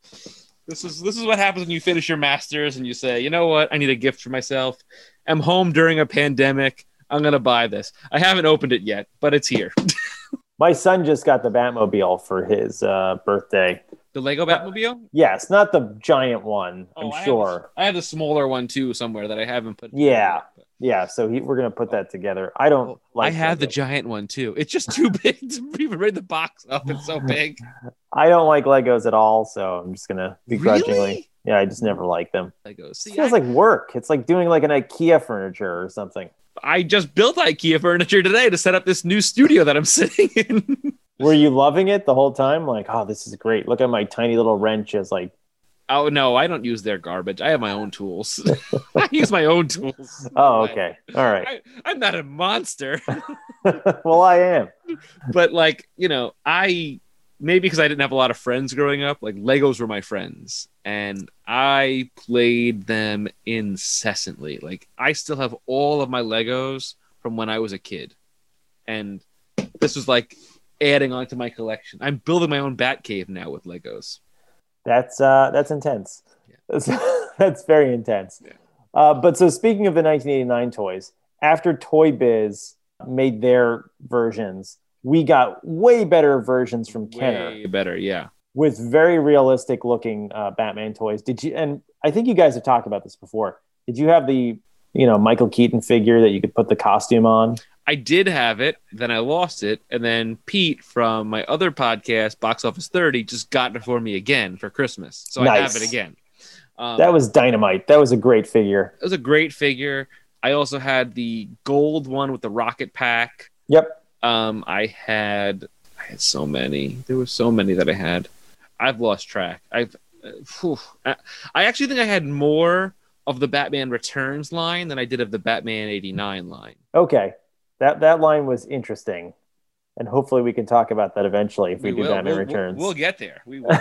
this is this is what happens when you finish your master's and you say, you know what, I need a gift for myself. I'm home during a pandemic. I'm gonna buy this. I haven't opened it yet, but it's here. My son just got the Batmobile for his uh, birthday. The Lego Batmobile? Yes, not the giant one, I'm Oh, I have sure. a- I have a smaller one too somewhere that I haven't put. Yeah. Yeah, so he, we're gonna put that together. I don't Oh, like. I have the giant one too. It's just too big to even read the box up. It's so big. I don't like Legos at all, so I'm just gonna begrudgingly. Really? Yeah, I just never like them. Lego. It See, feels I, like work. It's like doing like an IKEA furniture or something. I just built IKEA furniture today to set up this new studio that I'm sitting in. Were you loving it the whole time? Like, oh, this is great. Look at my tiny little wrenches. Like, oh no, I don't use their garbage. I have my own tools. I use my own tools. oh, okay, all right. I, I'm not a monster, well, I am. but like you know, I maybe because I didn't have a lot of friends growing up. Like Legos were my friends, and I played them incessantly. Like I still have all of my Legos from when I was a kid, and this was like adding on to my collection. I'm building my own Bat Cave now with Legos. That's uh, that's intense. That's, that's very intense. Yeah. Uh, but so speaking of the 1989 toys, after Toy Biz made their versions, we got way better versions from Kenner Way better, yeah. with very realistic looking uh, Batman toys. Did you? And I think you guys have talked about this before. Did you have the you know Michael Keaton figure that you could put the costume on? I did have it, then I lost it, and then Pete from my other podcast, Box Office 30, just got it for me again for Christmas. So I have it again. Um, That was dynamite. That was a great figure. it was a great figure. I also had the gold one with the rocket pack. Yep. Um, I had I had so many. There were so many that I had. I've lost track. I've phew. I, I actually think I had more of the Batman Returns line than I did of the Batman 89 line. Okay. That that line was interesting. And hopefully we can talk about that eventually if we, do will. Batman We'll- we'll- Returns. We'll, get there. We will.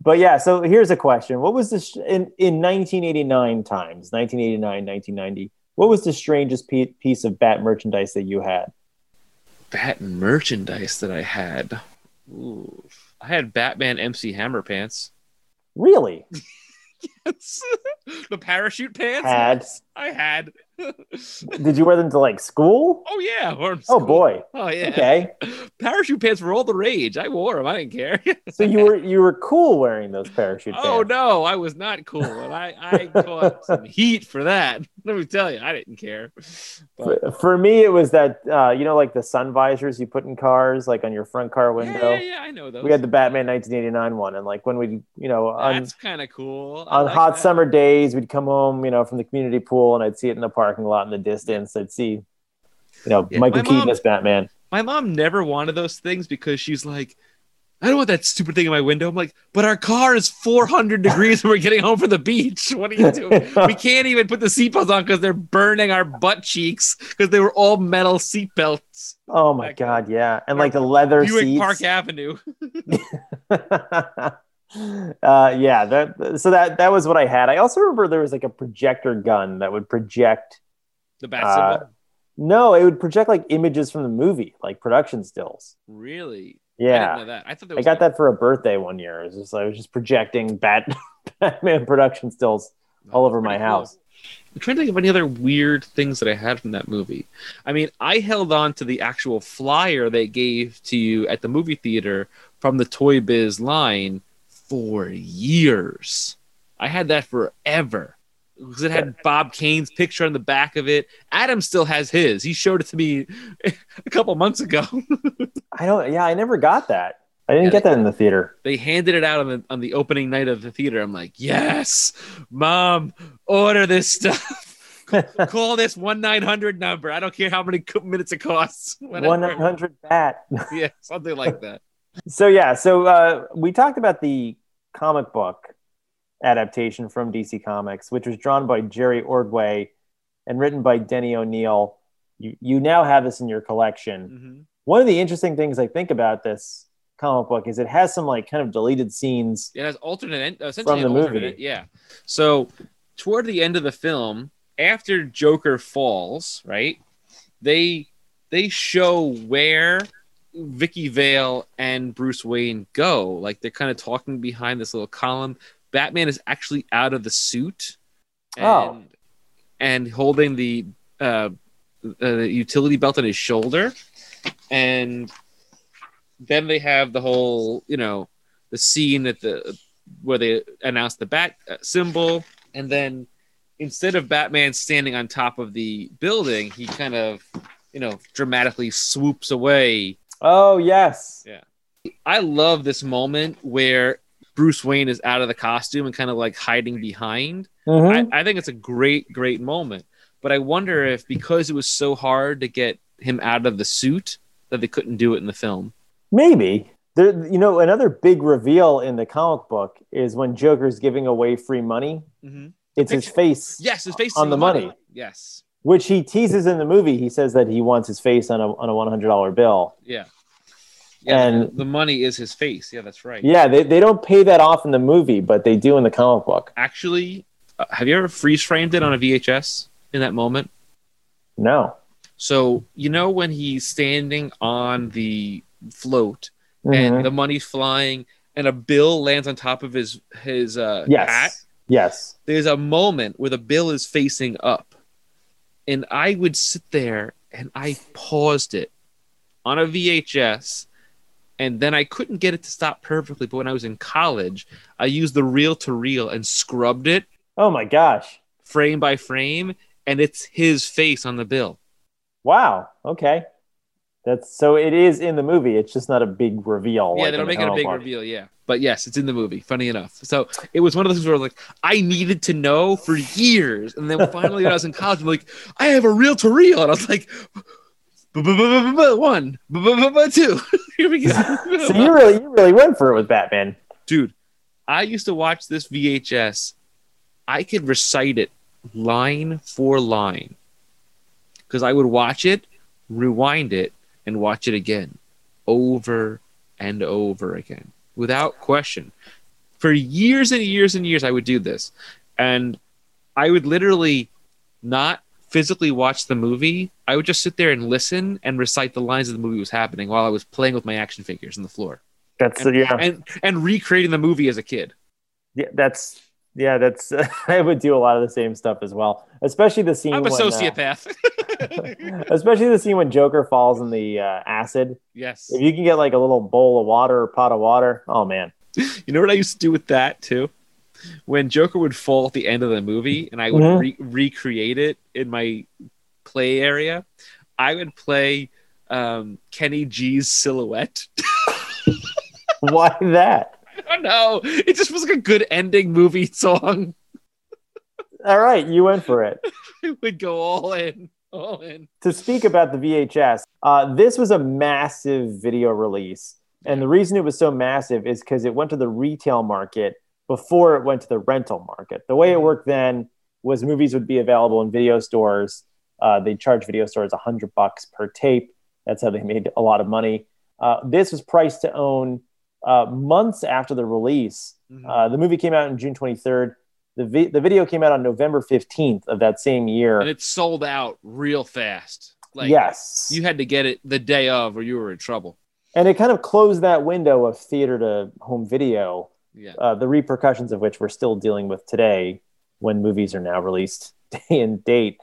but yeah, so here's a question. What was this in, in 1989 times, 1989, 1990? What was the strangest piece of Bat merchandise that you had? Bat merchandise that I had. Ooh. I had Batman MC Hammer pants. Really? yes. the parachute pants. Had. I had. Did you wear them to like school? oh yeah. Or Oh boy. Oh yeah. Okay. Parachute pants were all the rage. I wore them. I didn't care. So you were you were cool wearing those parachute pants. oh no, I was not cool, and I I caught some heat for that. Let me tell you, I didn't care. But, For, me, it was that uh, you know, like the sun visors you put in cars, like on your front car window. yeah, yeah, I know those. We had the Batman 1989 one, and like when we, you know, on That's kind of cool. I on like hot that. summer days, we'd come home, you know, from the community pool, and I'd see it in the parking lot in the distance. I'd see, you know, Yeah, Michael Keaton mom- as Batman. My mom never wanted those things because she's like, I don't want that stupid thing in my window. I'm like, but our car is 400 degrees when we're getting home from the beach. What are you doing? we can't even put the seatbelts on because they're burning our butt cheeks because they were all metal seatbelts. Oh my Back god, yeah, and like the leather Buick seats. Park Avenue. uh, yeah, that so that that was what I had. I also remember there was like a projector gun that would project. The bat Uh. No, it would project like images from the movie, like production stills. Really? I Yeah. know that. I thought that I got that for a birthday one year. It was just I was just projecting Bat- Batman production stills all over my cool. house. I'm trying to think of any other weird things that I had from that movie. I mean, I held on to the actual flyer they gave to you at the movie theater from the Toy Biz line for years. I had that forever because it had Bob Kane's picture on the back of it. Adam still has his. He showed it to me a couple months ago. I don't. Yeah, I never got that. I didn't Yeah, get that in the theater. they handed it out on the on the opening night of the theater. I'm like, yes, mom, order this stuff. Call this one nine hundred number. I don't care how many minutes it costs. One nine hundred Bat. yeah, something like that. So yeah, so uh, we talked about the comic book adaptation from DC Comics, which was drawn by Jerry Ordway and written by Denny O'Neil. You you now have this in your collection. Mhm. One of the interesting things I think about this comic book is it has some like kind of deleted scenes. It has alternate, essentially From the movie. Yeah. So toward the end of the film, after Joker falls, right? They they show where Vicki Vale and Bruce Wayne go. Like they're kind of talking behind this little column. Batman is actually out of the suit and Oh. and holding the uh, uh, utility belt on his shoulder, and then they have the whole you know the scene at the where they announce the bat uh, symbol, and then instead of Batman standing on top of the building, he kind of you know dramatically swoops away Oh yes, Yeah. I love this moment where Bruce Wayne is out of the costume and kind of like hiding behind. Mhm. I, I think it's a great, great moment. But I wonder if because it was so hard to get him out of the suit that they couldn't do it in the film. maybe. There, you know, another big reveal in the comic book is when Joker's giving away free money. It's his face Yes, his face on the money, Yes. Which he teases in the movie. He says that he wants his face on a on a one hundred dollar bill. Yeah. Yeah, And- the, money is his face. Yeah, that's right. Yeah, they, they don't pay that off in the movie, but they do in the comic book. Actually, uh, have you ever freeze framed it on a VHS in that moment? No. So you know when he's standing on the float Mhm. and the money's flying and a bill lands on top of his his uh, yes. hat. Yes. There's a moment where the bill is facing up, and I would sit there and I paused it on a VHS, and then I couldn't get it to stop perfectly. But when I was in college, I used the reel to reel and scrubbed it Oh my gosh. frame by frame, and it's his face on the bill. Wow. Okay. That's so it is in the movie. It's just not a big reveal. yeah, like they don't make it a big book. reveal. Yeah, but yes, it's in the movie. Funny enough, so it was one of those things where like I needed to know for years, and then finally when I was in college, I'm like, I have a reel to reel, and I was like, one, two. Here we go, So you really you really went for it with Batman. dude. I used to watch this VHS. I could recite it line for line because I would watch it, rewind it, and watch it again over and over again without question. For years and years and years, I would do this. And I would literally not physically watch the movie. I would just sit there and listen and recite the lines of the movie was happening while I was playing with my action figures on the floor That's yeah. and and recreating the movie as a kid. yeah that's yeah, that's I would do a lot of the same stuff as well. Especially the scene I'm a when, uh, sociopath. especially the scene when Joker falls in the uh, acid. yes. If you can get like a little bowl of water or pot of water, oh man. You know what I used to do with that too? When Joker would fall at the end of the movie and I would Mhm. re- recreate it in my play area, I would play um, Kenny G's silhouette. Why that? Don't know. It just was like a good ending movie song. All right, you went for it. It would go all in, all in. to speak about the VHS, uh, this was a massive video release. And the reason it was so massive is because it went to the retail market before it went to the rental market. The way it worked then was movies would be available in video stores. Uh, they charge video stores 100 bucks per tape. That's how they made a lot of money. Uh, this was priced to own uh, months after the release. Mhm. Uh, the movie came out on June 23rd. The, vi- the video came out on November 15th of that same year. and it sold out real fast. Like yes. you had to get it the day of, or you were in trouble. and it kind of closed that window of theater to home video, Yeah. uh, the repercussions of which we're still dealing with today when movies are now released day and date.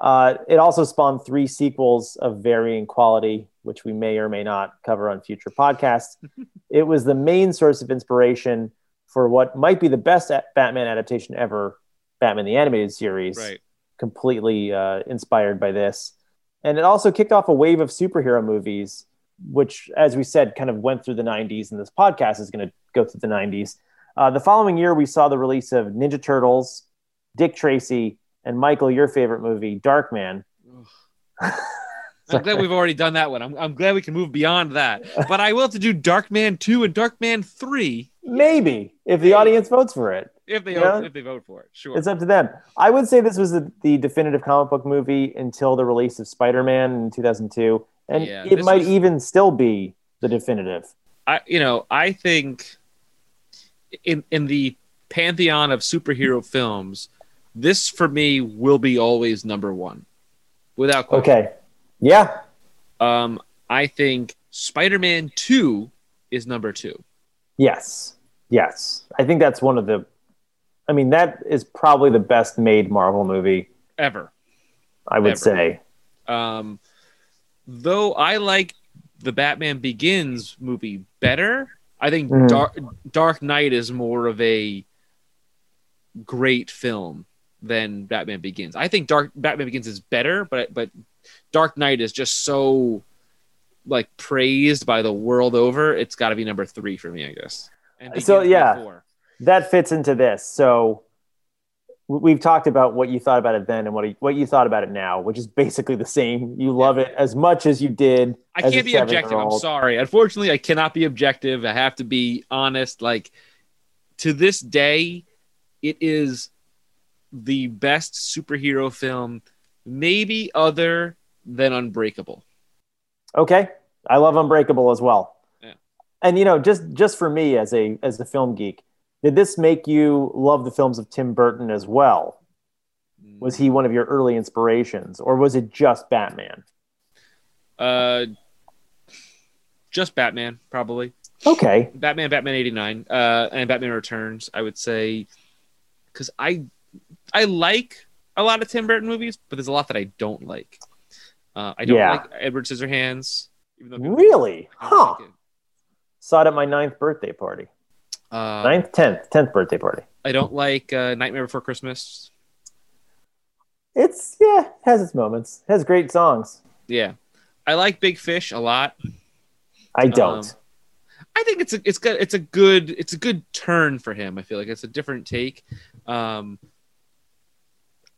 Uh, it also spawned three sequels of varying quality, which we may or may not cover on future podcasts. it was the main source of inspiration for what might be the best Batman adaptation ever, Batman the Animated Series Right. completely uh, inspired by this. And it also kicked off a wave of superhero movies, which, as we said, kind of went through the 90s, and this podcast is going to go through the 90s. Uh, the following year, we saw the release of Ninja Turtles, Dick Tracy, and Michael, your favorite movie, Darkman. I'm glad we've already done that one. I'm, I'm glad we can move beyond that. But I will have to do Darkman 2 and Darkman 3 Maybe if the audience votes for it, if they Yeah. if they vote for it. Sure. it's up to them. I would say this was the, the definitive comic book movie until the release of Spider Man in 2002. And Yeah, it might was- even still be the definitive. I you know, I think in in the pantheon of superhero films, this for me will be always number 1. Without question. Okay. Yeah. Um I think Spider-Man 2 is number 2. Yes. Yes. I think that's one of the I mean that is probably the best made Marvel movie, Ever. I would Ever. say. Um, though I like the Batman Begins movie better, I think Mhm. Dark, Dark Knight is more of a great film than Batman Begins. I think Dark Batman Begins is better, but but Dark Knight is just so like praised by the world over. It's got to be number three for me, I guess. And So, yeah. That fits into this. So we've talked about what you thought about it then and what what you thought about it now, which is basically the same. You love it as much as you did. I can't be objective. I'm sorry. Unfortunately, I cannot be objective. I have to be honest. Like to this day, it is the best superhero film, maybe other than Unbreakable. Okay. I love Unbreakable as well. Yeah. And you know, just just for me as a as a film geek, did this make you love the films of Tim Burton as well? Was he one of your early inspirations or was it just Batman? Uh, just Batman, probably. Okay. Batman, Batman '89, uh, and Batman Returns. I would say because I I like a lot of Tim Burton movies, but there's a lot that I don't like. Uh, I don't Yeah. like Edward Scissorhands. Even though Really? Huh. like. Saw it at my ninth birthday party. Uh, Ninth, tenth, tenth birthday party. I don't like uh, Nightmare Before Christmas. It's yeah, it has its moments. It has great songs. Yeah, I like Big Fish a lot. I don't. Um, I think it's a it's got it's a good it's a good turn for him. I feel like it's a different take. Um,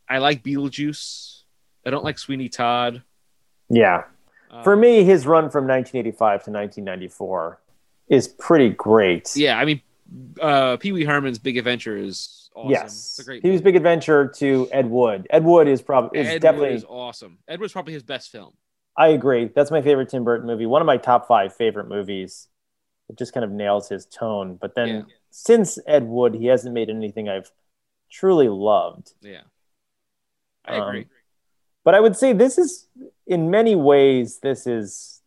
I like Beetlejuice. I don't like Sweeney Todd. yeah. Um, For me, his run from 1985 to 1994 is pretty great. yeah, I mean, uh, Pee Wee Herman's Big Adventure is awesome. Yes. it's a great. He was Big Adventure to Ed Wood. Ed Wood is probably is Ed definitely is awesome. Ed Wood's probably his best film. I agree. That's my favorite Tim Burton movie. One of my top five favorite movies. It just kind of nails his tone. But then Yeah. since Ed Wood, he hasn't made anything I've truly loved. Yeah, I Um, agree. But I would say this is, in many ways, this is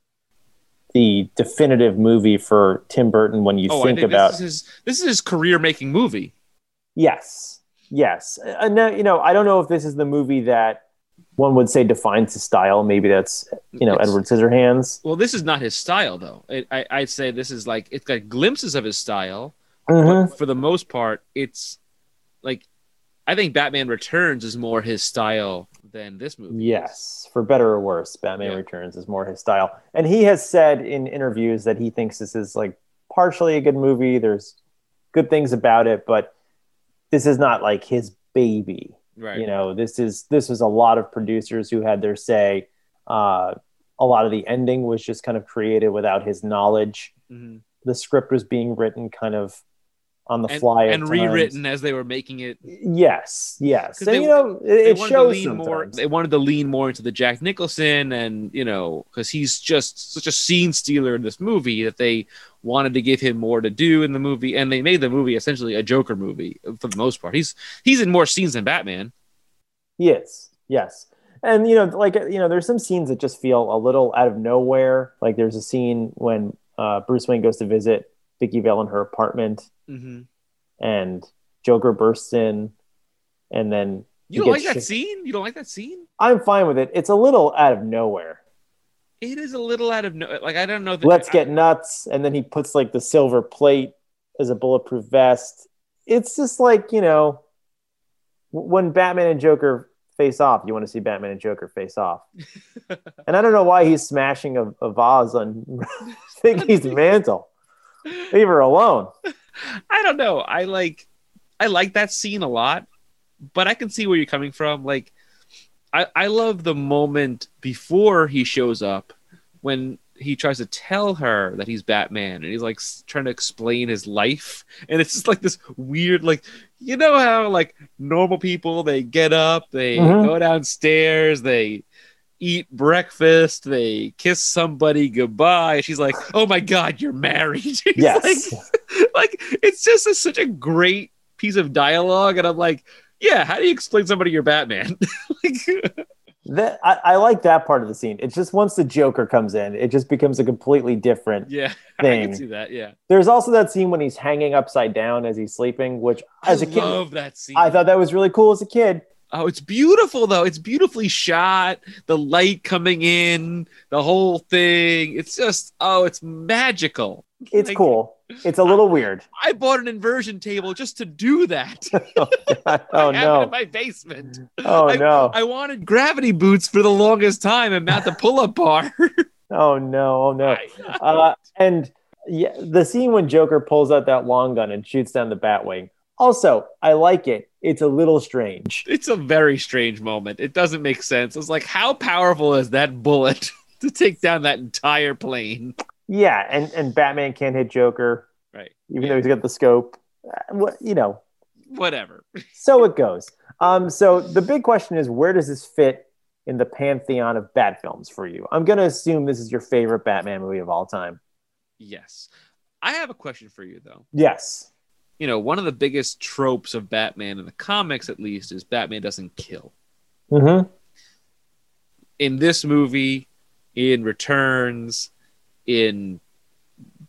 the definitive movie for Tim Burton when you oh, think I think about. this is his, this is his career making movie. Yes, yes. And now, you know, I don't know if this is the movie that one would say defines his style. Maybe that's you know It's- Edward Scissorhands. Well, this is not his style, though. It, I, I'd say this is like it's got glimpses of his style, Mhm. but for the most part, it's like I think Batman Returns is more his style than this movie. Yes, for better or worse, Batman Yeah. Returns is more his style. And he has said in interviews that he thinks this is like partially a good movie. There's good things about it, but this is not like his baby. right. You know, this is this was a lot of producers who had their say. Uh, a lot of the ending was just kind of created without his knowledge. Mhm. The script was being written kind of on the And, fly and times. rewritten as they were making it. Yes, yes. And they- you know, it, They it wanted to shows lean more. They wanted to lean more into the Jack Nicholson, and you know, because he's just such a scene stealer in this movie that they wanted to give him more to do in the movie, and they made the movie essentially a Joker movie for the most part. He's he's in more scenes than Batman. Yes, yes. And you know, like you know, there's some scenes that just feel a little out of nowhere. Like there's a scene when uh, Bruce Wayne goes to visit Vicki Vale in her apartment, hmm and Joker bursts in, and then You don't like that sh- scene? You don't like that scene? I'm fine with it. It's a little out of nowhere. It is a little out of no. Like I don't know. That, Let's get nuts, and then he puts like the silver plate as a bulletproof vest. It's just like you know, when Batman and Joker face off, you want to see Batman and Joker face off. And I don't know why he's smashing a, a vase on Vicki's mantle. Leave her alone. I don't know. I like I like that scene a lot, but I can see where you're coming from. Like I I love the moment before he shows up when he tries to tell her that he's Batman and he's like trying to explain his life and it's just like this weird like you know how like normal people they get up, they Mhm. go downstairs, they eat breakfast, they kiss somebody goodbye. She's like, "Oh my god, you're married." Yes. like, like it's just a, such a great piece of dialogue and i'm like yeah how do you explain somebody you're batman like That I, I like that part of the scene. It's just once the Joker comes in, it just becomes a completely different yeah i thing. can see that yeah There's also that scene when he's hanging upside down as he's sleeping, which as i a kid love that scene I thought that was really cool as a kid. Oh it's beautiful though it's beautifully shot the light coming in the whole thing it's just oh it's magical It's Like, cool. It's a little weird. i bought an inversion table just to do that oh I have it no. in my basement Oh I- no. i wanted gravity boots for the longest time and not the pull-up bar Oh no. Oh no. Uh, and yeah, the scene when Joker pulls out that long gun and shoots down the Batwing. Also, I like it. It's a little strange. it's a very strange moment. It doesn't make sense. It's like, how powerful is that bullet to take down that entire plane? Yeah, and and Batman can't hit Joker, Right. even though he's got the scope. Uh, What you know, Whatever. so it goes. Um, so the big question is, where does this fit in the pantheon of Bat films for you? I'm going to assume this is your favorite Batman movie of all time. Yes. I have a question for you, though. Yes. You know, one of the biggest tropes of Batman in the comics, at least, is Batman doesn't kill. Mm-hmm. In this movie, in Returns, in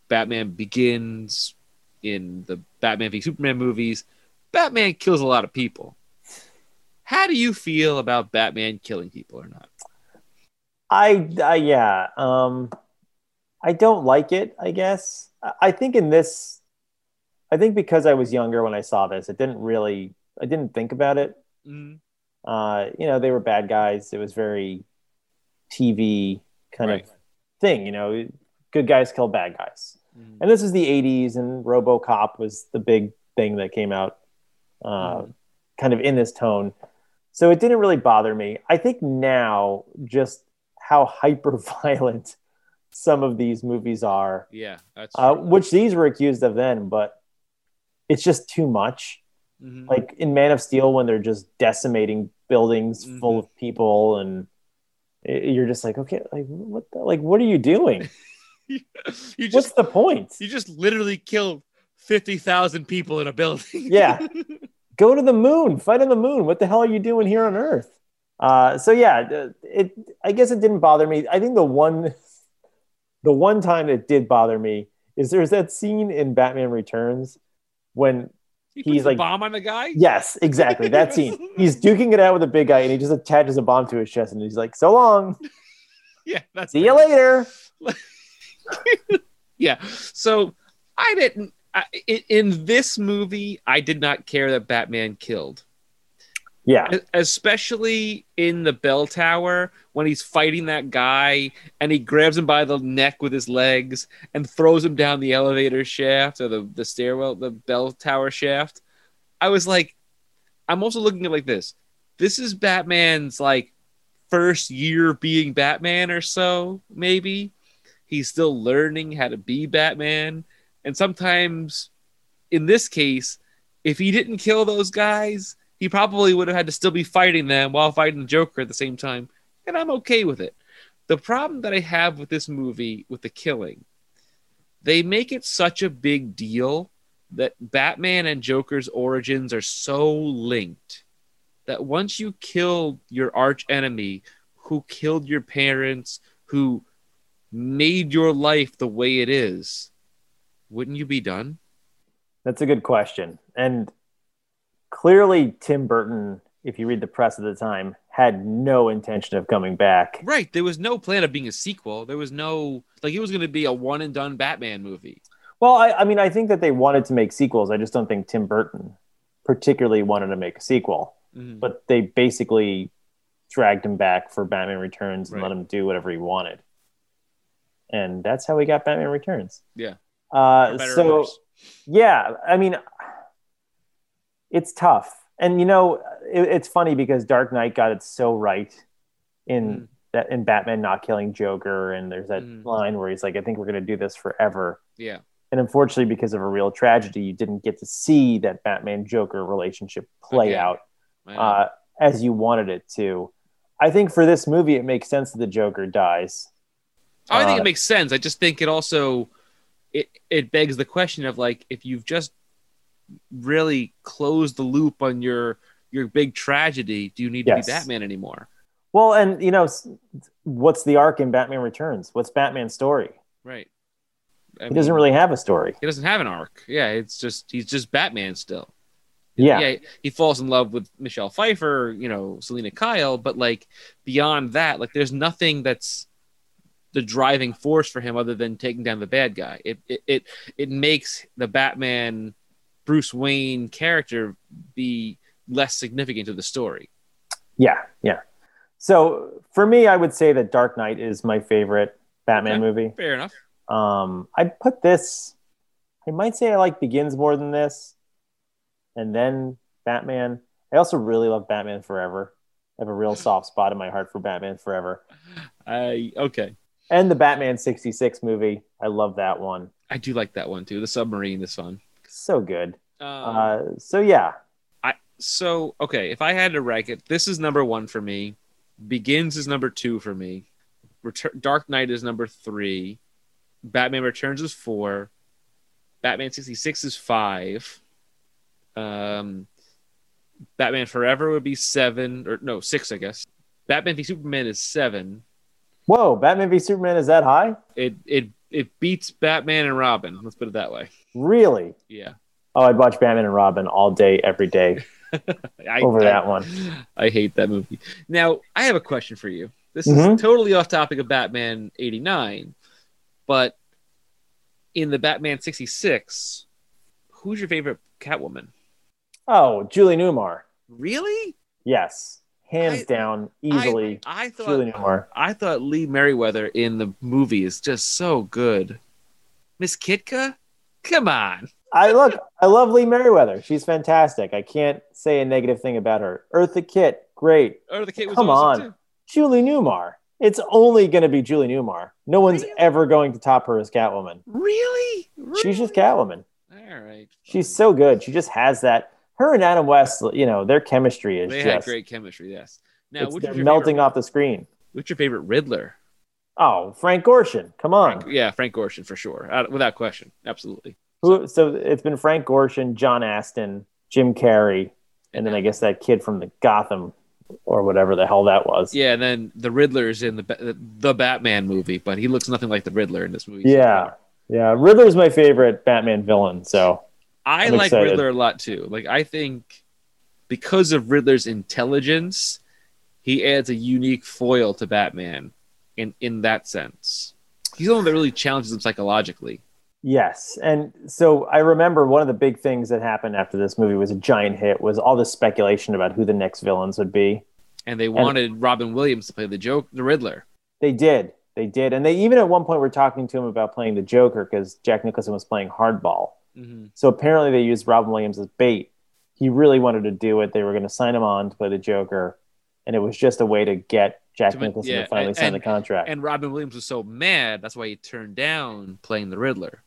Batman Begins, in the Batman v Superman movies, Batman kills a lot of people. How do you feel about Batman killing people or not? I, I yeah. Um, I don't like it. I guess. I- I think in this, I think because I was younger when I saw this, it didn't really. I didn't think about it. Mm, Uh, you know, they were bad guys. It was very TV kind Right. of thing. You know, good guys kill bad guys. mm, And this is the '80s, and RoboCop was the big thing that came out, uh, Mhm. kind of in this tone. So it didn't really bother me. I think now, just how hyper violent some of these movies are, Yeah, that's uh, which these were accused of then, but it's just too much. Mhm. Like in Man of Steel, when they're just decimating buildings full Mhm. of people, and you're just like, okay, like what? The, like what are you doing? you What's the point? you just literally killed fifty thousand people in a building. Yeah. go to the moon, fight on the moon. What the hell are you doing here on Earth? Uh, so yeah, it. I guess it didn't bother me. I think the one, the one time it did bother me is there's that scene in Batman Returns when he he's like- bomb on the guy. yes, exactly that scene. He's duking it out with a big guy, and he just attaches a bomb to his chest, and he's like, "So long, yeah. That's see you later." Yeah. So I didn't. I, in this movie, I did not care that Batman killed. Yeah, especially in the bell tower when he's fighting that guy and he grabs him by the neck with his legs and throws him down the elevator shaft or the, the stairwell the bell tower shaft. I was like i'm also looking at like this. This is batman's like first year being batman or so maybe. He's still learning how to be batman. And sometimes in this case if he didn't kill those guys he probably would have had to still be fighting them while fighting the Joker at the same time. And I'm okay with it. The problem that I have with this movie, with the killing, they make it such a big deal that Batman and Joker's origins are so linked that once you kill your arch enemy who killed your parents, who made your life the way it is, wouldn't you be done? That's a good question. And clearly, Tim Burton, if you read the press at the time, had no intention of coming back. Right. There was no plan of being a sequel. There was no like it was going to be a one and done Batman movie. Well, I, I mean, I think that they wanted to make sequels. I just don't think Tim Burton particularly wanted to make a sequel. Mhm. But they basically dragged him back for Batman Returns and Right. let him do whatever he wanted. And that's how we got Batman Returns. Yeah. Uh, For better or so yeah, I mean, it's tough, and you know, it, it's funny because Dark Knight got it so right in Mm. that in Batman not killing Joker, and there's that Mm. line where he's like, "I think we're going to do this forever." yeah. And unfortunately, because of a real tragedy, you didn't get to see that Batman Joker relationship play Again. out uh, as you wanted it to. I think for this movie, it makes sense that the Joker dies. I think uh, it makes sense. I just think it also it it begs the question of like if you've just really close the loop on your your big tragedy, do you need Yes. to be Batman anymore? Well, and you know, what's the arc in Batman Returns? What's Batman's story? Right. I He doesn't really have a story. He doesn't have an arc. Yeah, it's just he's just Batman still. Yeah, yeah, he falls in love with Michelle Pfeiffer, you know, Selina Kyle, but like beyond that, like there's nothing that's the driving force for him other than taking down the bad guy. It it it, it makes the Batman Bruce Wayne character be less significant to the story. yeah, yeah. So for me, I would say that Dark Knight is my favorite Batman Okay. movie. Fair enough. Um, I'd put this. I might say I like Begins more than this, and then Batman. I also really love Batman Forever. I have a real soft spot in my heart for Batman Forever, I okay. and the Batman '66 movie. I love that one. I do like that one too. The submarine is fun. So good. Um, Uh, so yeah, I so okay. If I had to rank it, this is number one for me. Begins is number two for me. Return, Dark Knight is number three. Batman Returns is four. Batman sixty six is five. Um, Batman Forever would be seven or no six, I guess. Batman v Superman is seven. whoa, Batman v Superman is that high? It it it beats Batman and Robin. Let's put it that way. Really? Yeah. Oh, I'd watch Batman and Robin all day, every day I, over I- that one. I hate that movie. Now, I have a question for you. This Mhm. is totally off topic of Batman 89, but in the Batman 66, who's your favorite Catwoman? Oh, Julie Newmar. Really? Yes, hands I- down, easily. I, I thought Julie Newmar. I thought Lee Meriwether in the movie is just so good. Miss Kitka? Come on. I look. I love Lee Meriwether. She's fantastic. I can't say a negative thing about her. Eartha Kitt, great. Kitt was Come awesome on. too. Julie Newmar. It's only going to be Julie Newmar. No one's Really? ever going to top her as Catwoman. Really? She's just Catwoman. All right. She's so good. She just has that. Her and Adam West, you know, their chemistry is They just great chemistry, yes. Now, it's, they're melting favorite, off the screen. What's your favorite Riddler? Oh, Frank Gorshin. Come on. Frank, yeah, Frank Gorshin for sure, uh, without question, absolutely. Who, so it's been Frank Gorshin, John Astin, Jim Carrey, and then I guess that kid from the Gotham or whatever the hell that was. Yeah, and then the Riddler is in the the Batman movie, but he looks nothing like the Riddler in this movie. so Yeah. far. Yeah. Riddler's my favorite Batman villain. So I I'm like excited. Riddler a lot too. Like I think because of Riddler's intelligence, he adds a unique foil to Batman. In in that sense, he's the one that really challenges him psychologically. Yes, and so I remember one of the big things that happened after this movie was a giant hit was all this speculation about who the next villains would be. And they wanted Robin Williams to play the joke, the Riddler. They did, they did, and they even at one point were talking to him about playing the Joker because Jack Nicholson was playing hardball. Hmm So apparently they used Robin Williams as bait. He really wanted to do it. They were going to sign him on to play the Joker, and it was just a way to get Jack To Nicholson yeah, to finally and- sign the contract, And Robin Williams was so mad, that's why he turned down playing the Riddler.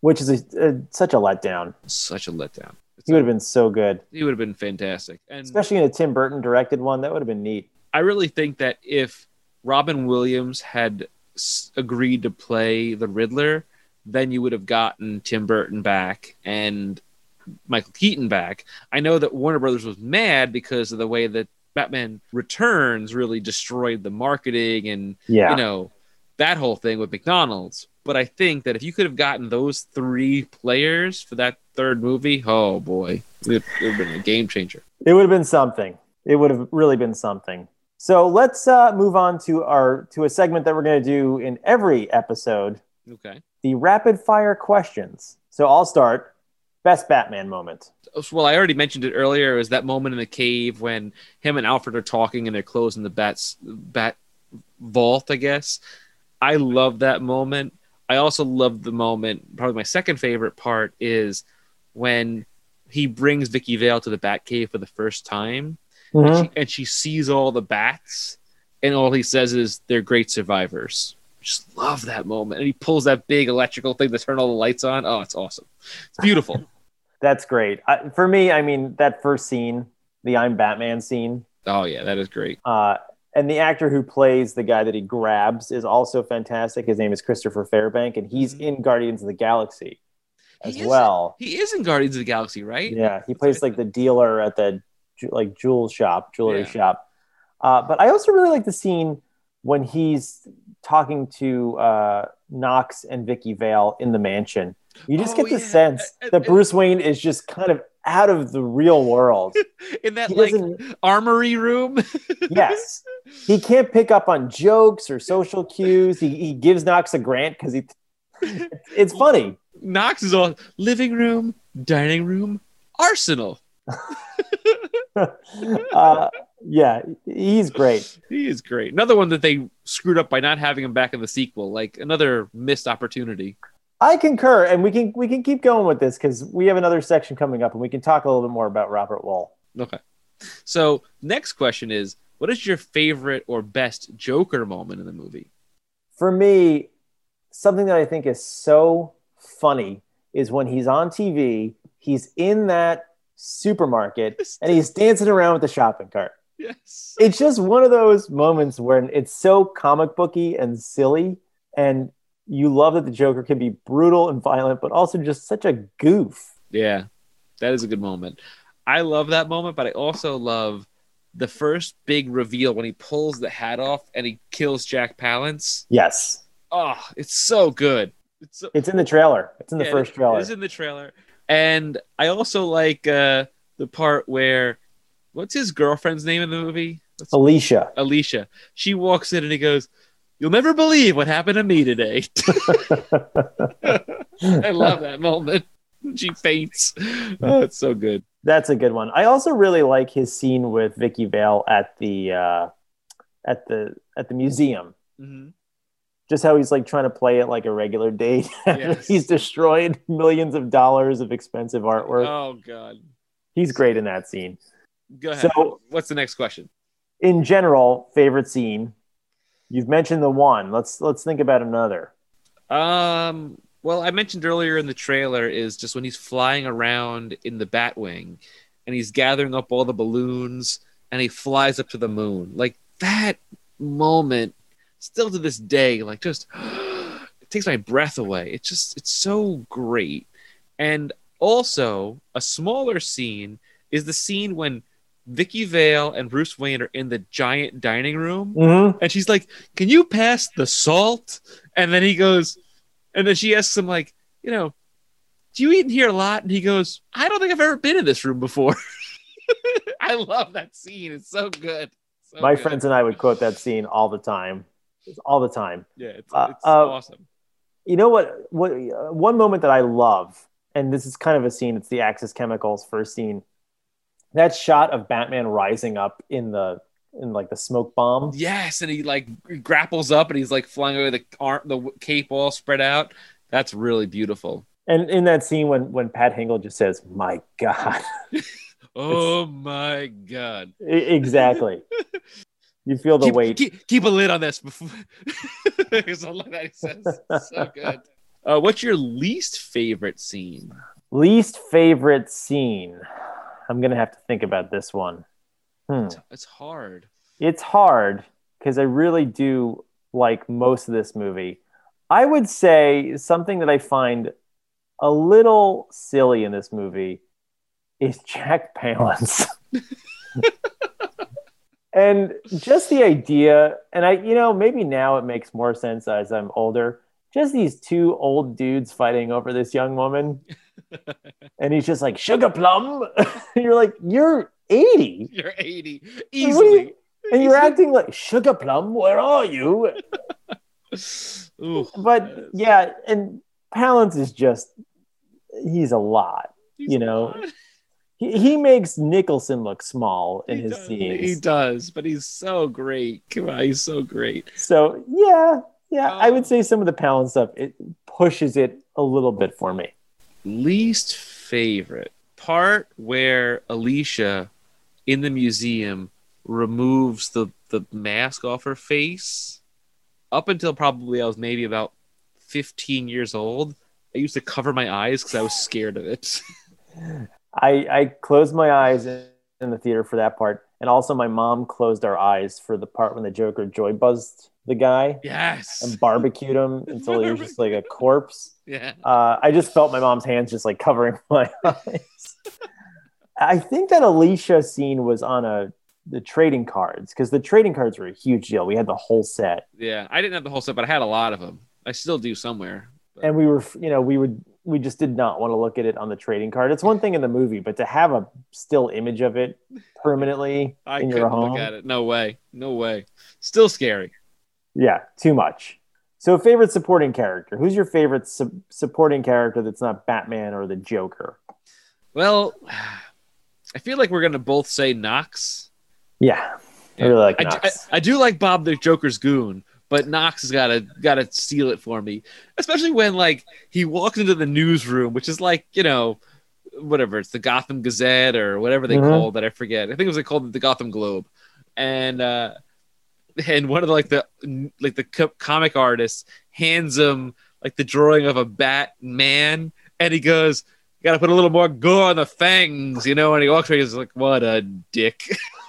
which is a, a, such a letdown. Such a letdown. He would have been so good, he would have been fantastic. And especially in a Tim Burton directed one. That would have been neat. I really think that if Robin Williams had agreed to play the Riddler, then you would have gotten Tim Burton back and Michael Keaton back. I know that Warner Brothers was mad because of the way that Batman Returns really destroyed the marketing and Yeah, you know that whole thing with McDonald's. But I think that if you could have gotten those three players for that third movie, oh boy, it would have been a game changer. It would have been something. It would have really been something. So let's uh, move on to our to a segment that we're going to do in every episode, Okay. The rapid fire questions. So I'll start. Best Batman moment. Oh, well, I already mentioned it earlier. It was that moment in the cave when him and Alfred are talking and they're closing the bat's bat vault, I guess. I love that moment. I also love the moment. Probably my second favorite part is when he brings Vicki Vale to the Batcave for the first time, and, mm-hmm. she, and she sees all the bats, and all he says is, "They're great survivors." Just love that moment, and he pulls that big electrical thing to turn all the lights on. Oh, it's awesome! It's beautiful. That's great. I, for me, I mean, that first scene, the I'm Batman scene, oh yeah, that is great. uh, and the actor who plays the guy that he grabs is also fantastic. His name is Christopher Fairbank, and he's Mhm. in Guardians of the Galaxy as He is- well. He is in Guardians of the Galaxy, right? Yeah, he plays like the dealer at the like jewel shop, jewelry Yeah. shop. Uh, but I also really like the scene when he's talking to uh, Knox and Vicki Vale in the mansion. You just Oh, get the yeah. sense that Bruce Wayne is just kind of out of the real world. In that He like armory room. yes, he can't pick up on jokes or social cues. He, he gives Knox a grant because he. It's funny. Knox is all living room, dining room, arsenal. uh, yeah, he's great. He is great. Another one that they screwed up by not having him back in the sequel. Like another missed opportunity. I concur, and we can we can keep going with this because we have another section coming up, and we can talk a little bit more about Robert Wuhl. Okay. So next question is, what is your favorite or best Joker moment in the movie? For me, something that I think is so funny is when he's on TV, he's in that supermarket, and he's dancing around with the shopping cart. Yes. It's just one of those moments when it's so comic booky and silly, and you love that the Joker can be brutal and violent, but also just such a goof. Yeah, that is a good moment. I love that moment, but I also love the first big reveal when he pulls the hat off and he kills Jack Palance. Yes, Oh, it's so good. It's so, it's in the trailer. It's in the yeah, first trailer. It is in the trailer, and I also like uh, the part where what's his girlfriend's name in the movie? What's- Alicia. Alicia. She walks in and he goes, "You'll never believe what happened to me today." I love that moment. She faints. Oh, it's so good. That's a good one. I also really like his scene with Vicki Vale at the uh, at the at the museum. hmm Just how he's like trying to play it like a regular date. Yes. he's destroyed millions of dollars of expensive artwork. Oh God. he's great in that scene. Go ahead. So- What's the next question? In general, favorite scene. You've mentioned the one. Let's let's think about another. Um. Well, I mentioned earlier in the trailer is just when he's flying around in the Batwing, and he's gathering up all the balloons, and he flies up to the moon. Like that moment, still to this day, like just it takes my breath away. It's just it's so great. And also, a smaller scene is the scene when Vicki Vale and Bruce Wayne are in the giant dining room Mm-hmm. and she's like, "Can you pass the salt?" And then he goes, and then she asks him like, "You know, do you eat in here a lot?" And he goes, "I don't think I've ever been in this room before." I love that scene. It's so good. So My good. friends and I would quote that scene all the time. All the time. Yeah, it's, Uh, it's uh, awesome. You know what? What uh, one moment that I love, and this is kind of a scene. It's the Axis Chemicals first scene. That shot of Batman rising up in the in like the smoke bomb. Yes, and he like grapples up and he's like flying away the arm, the cape all spread out. That's really beautiful. And in that scene when when Pat Hingle just says, "My God," Oh my god! Exactly. You feel the keep, weight. Keep, keep a lid on this before. Something like that he says. So good. Uh, what's your least favorite scene? Least favorite scene. I'm gonna have to think about this one. Hmm. It's, it's hard. It's hard because I really do like most of this movie. I would say something that I find a little silly in this movie is Jack Palance. and just the idea, and I, you know, maybe now it makes more sense as I'm older. Just these two old dudes fighting over this young woman, and he's just like sugar plum. you're like, you're 80, You're 80 What do easily. you- and you're acting like sugar plum. Where are you? Ooh, But yeah, and Palance is just he's a lot. he's you know. He, he makes Nicholson look small in He his does, scenes. He does, but he's so great. Come on, he's so great. So yeah, yeah, I Oh. would um, say some of the Palance stuff it pushes it a little bit for me. Least favorite part where Alicia in the museum removes the the mask off her face. Up until probably I was maybe about 15 years old, I used to cover my eyes because I was scared of it. I I closed my eyes in, the theater for that part, and also my mom closed our eyes for the part when the Joker joy buzzed the guy yes. and barbecued him until he was just like a corpse. yeah. Uh, I just felt my mom's hands just like covering my eyes. I think that Alicia scene was on a the trading cards because the trading cards were a huge deal. We had the whole set, Yeah. I didn't have the whole set, but I had a lot of them. I still do somewhere. and we were, you know, we would we just did not want to look at it on the trading card. It's one thing in the movie, but to have a still image of it permanently I in your home, look at it. No way. No way. Still scary. yeah, too much. So, favorite supporting character. Who's your favorite su- supporting character that's not Batman or the Joker? Well, I feel like we're gonna both say Knox. Yeah, I really like I, do- Knox. I, I do like Bob the Joker's goon, but Knox has got to got to steal it for me, especially when like he walks into the newsroom, which is like you know, whatever it's the Gotham Gazette or whatever they Mhm. called it. I forget. I think it was called the Gotham Globe, and uh, and one of the, like the like the co- comic artists hands him like the drawing of a Batman, and he goes. Got to put a little more gore on the fangs, you know. And he walks away. He's like, "What a dick."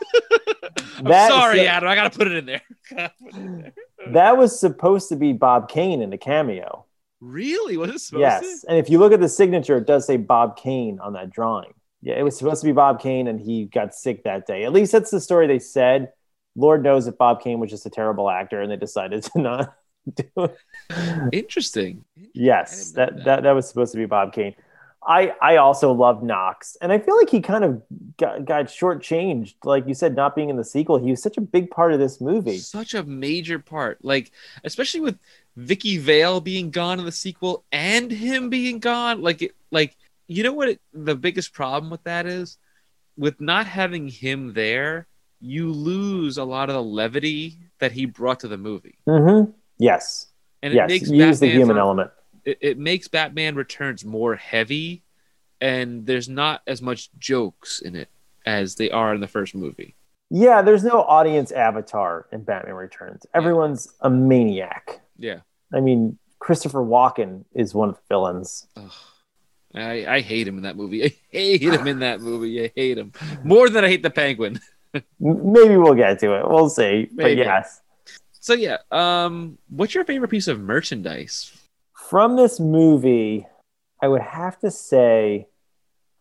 I'm That- sorry, so- Adam. I gotta put it in there. Gotta put it in there. that was supposed to be Bob Kane in the cameo. Really? Was it supposed Yes, and if you look at the signature, it does say Bob Kane on that drawing. Yeah, it was supposed to be Bob Kane, and he got sick that day. At least that's the story they said. Lord knows if Bob Kane was just a terrible actor, and they decided to not do it. to? Interesting. Yes, I that, that that was supposed to be Bob Kane. I I also love Knox, and I feel like he kind of got, got shortchanged. Like you said, not being in the sequel, he was such a big part of this movie. Such a major part, like especially with Vicki Vale being gone in the sequel and him being gone. Like, it, like you know what? It, the biggest problem with that is, with not having him there, you lose a lot of the levity that he brought to the movie, Mm-hmm. Yes, and yes, it makes use the human element. It, it makes Batman Returns more heavy, and there's not as much jokes in it as they are in the first movie. Yeah, there's no audience avatar in Batman Returns. Everyone's a maniac. Yeah. I mean, Christopher Walken is one of the villains. Ugh. I, I hate him in that movie. I hate him in that movie. I hate him more than I hate the Penguin. Maybe we'll get to it. We'll see. But Maybe. yes, So yeah, um, what's your favorite piece of merchandise? From this movie, I would have to say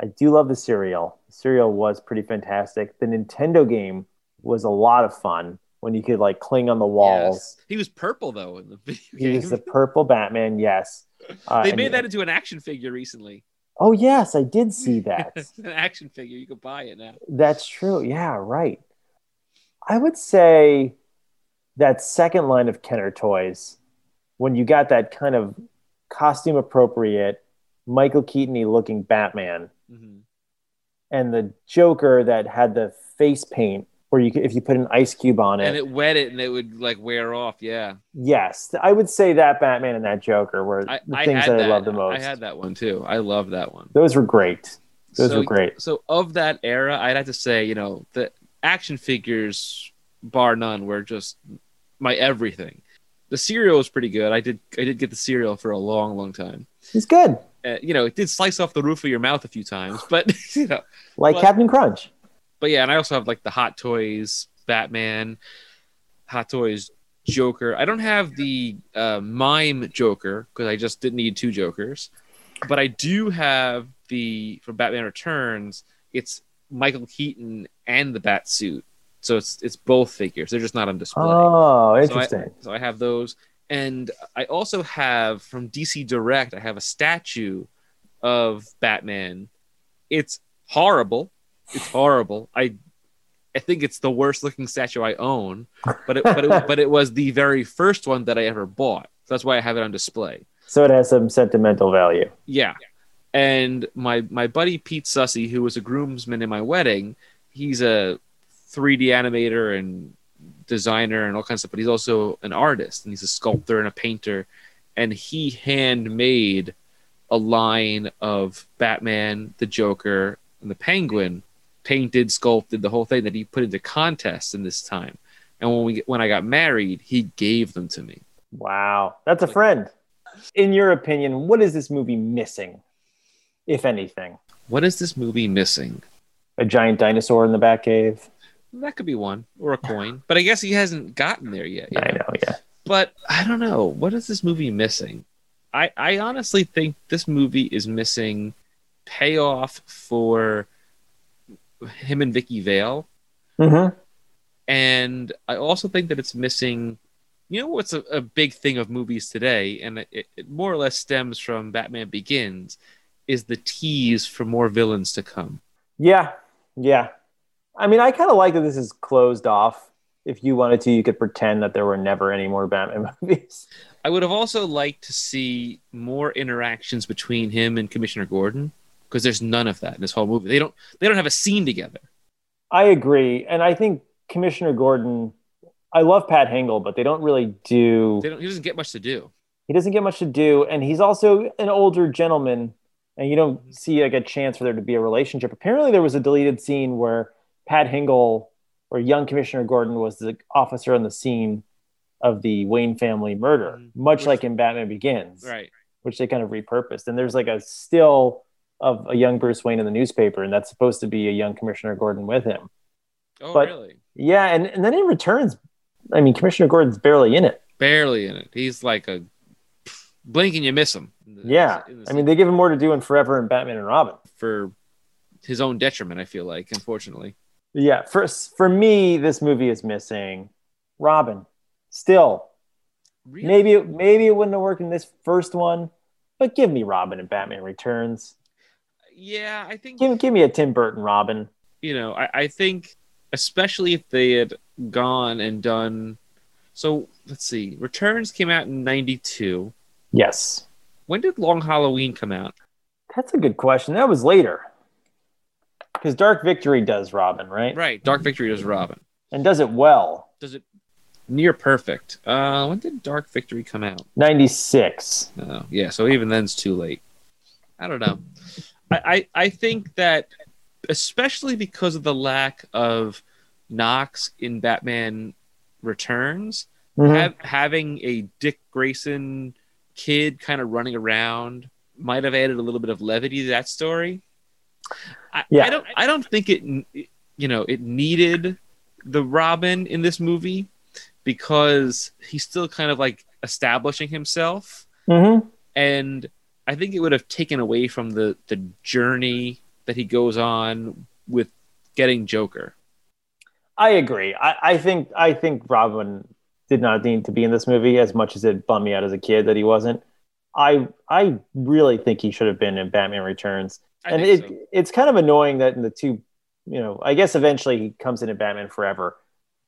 I do love the cereal. The cereal was pretty fantastic. The Nintendo game was a lot of fun when you could like cling on the walls. Yes. He was purple though in the video He game. was the purple Batman. Yes. Uh, they and- made that into an action figure recently. Oh yes, I did see that. it's an action figure. You could buy it now. That's true. Yeah, right. I would say that second line of Kenner toys, when you got that kind of costume appropriate, Michael Keaton looking Batman, Mhm. and the Joker that had the face paint, where you could, if you put an ice cube on it, And it wet it, and it would like wear off. Yeah. yes, I would say that Batman and that Joker were I, the I things that, that. I love the most. I had that one too. I love that one. Those were great. Those so, were great. So of that era, I'd have to say, you know, the action figures, bar none, were just my everything. The cereal was pretty good. I did I did get the cereal for a long, long time. It's good, Uh, you know, it did slice off the roof of your mouth a few times, but you know, like Well- Captain Crunch. but yeah, and I also have like the Hot Toys Batman, Hot Toys Joker. I don't have the uh, mime Joker because I just didn't need two Jokers, but I do have the from Batman Returns. It's Michael Keaton and the Bat suit So it's it's both figures. They're just not on display. Oh, So I- interesting. So I, have those, and I also have from DC Direct. I have a statue of Batman. It's horrible. It's horrible. I I think it's the worst looking statue I own, but it, but it, but it was the very first one that I ever bought. So that's why I have it on display. so it has some sentimental value. Yeah. And my my buddy Pete Sussy, who was a groomsman in my wedding, he's a 3D animator and designer and all kinds of stuff, but he's also an artist and he's a sculptor and a painter. And he handmade a line of Batman, the Joker, and the Penguin, painted, sculpted, the whole thing that he put into contests in this time. And when we when I got married, he gave them to me. Wow, that's a friend. In your opinion, what is this movie missing, if anything? What is this movie missing? A giant dinosaur in the Batcave. That could be one or a coin, but I guess he hasn't gotten there yet. you I know? know, yeah. But I don't know. What is this movie missing? I, I honestly think this movie is missing payoff for him and Vicki Vale. Mm-hmm. And I also think that it's missing, you know, what's a, a big thing of movies today, and it, it more or less stems from Batman Begins, is the tease for more villains to come. Yeah, yeah. I mean, I kind of like that this is closed off. If you wanted to, you could pretend that there were never any more Batman movies. I would have also liked to see more interactions between him and Commissioner Gordon because there's none of that in this whole movie. They don't they don't have a scene together. I agree, and I think Commissioner Gordon. I love Pat Hingle, but they don't really do. They don't he doesn't get much to do. He doesn't get much to do, and he's also an older gentleman, and you don't see like a chance for there to be a relationship. Apparently, there was a deleted scene where Pat Hingle or young Commissioner Gordon was the officer on the scene of the Wayne family murder, Mhm. much Which- like in Batman Begins, Right. which they kind of repurposed. And there's like a still of a young Bruce Wayne in the newspaper, and that's supposed to be a young Commissioner Gordon with him. Oh But- really? Yeah, and, and then in returns, I mean, Commissioner Gordon's barely in it. Barely in it. He's like a blink and you miss him. the- Yeah, I mean, they give him more to do in Forever and Batman and Robin. for his own detriment, I feel like, unfortunately. Yeah, for for me, this movie is missing Robin. Still, Really? maybe it, maybe it wouldn't have worked in this first one, but give me Robin and Batman Returns. Yeah, I think Give give me a Tim Burton Robin. you know, I, I think especially if they had gone and done so let's see. Returns came out in ninety two. Yes, When did Long Halloween come out? that's a good question. That was later because Dark Victory does Robin, right? Right. Dark Victory does Robin. And does it well. Does it near perfect? Uh when did Dark Victory come out? Ninety six. Oh, yeah, so even then it's too late. I don't know. I, I, I think that especially because of the lack of Knox in Batman Returns, Mhm. have, having a Dick Grayson kid kind of running around might have added a little bit of levity to that story. I, Yeah. I don't I don't think it you know it needed the Robin in this movie because he's still kind of like establishing himself Mhm. and I think it would have taken away from the the journey that he goes on with getting Joker. I agree. I, I think I think Robin did not need to be in this movie as much as it bummed me out as a kid that he wasn't. I I really think he should have been in Batman Returns. I and it so. it's kind of annoying that in the two, you know, I guess eventually he comes into Batman Forever,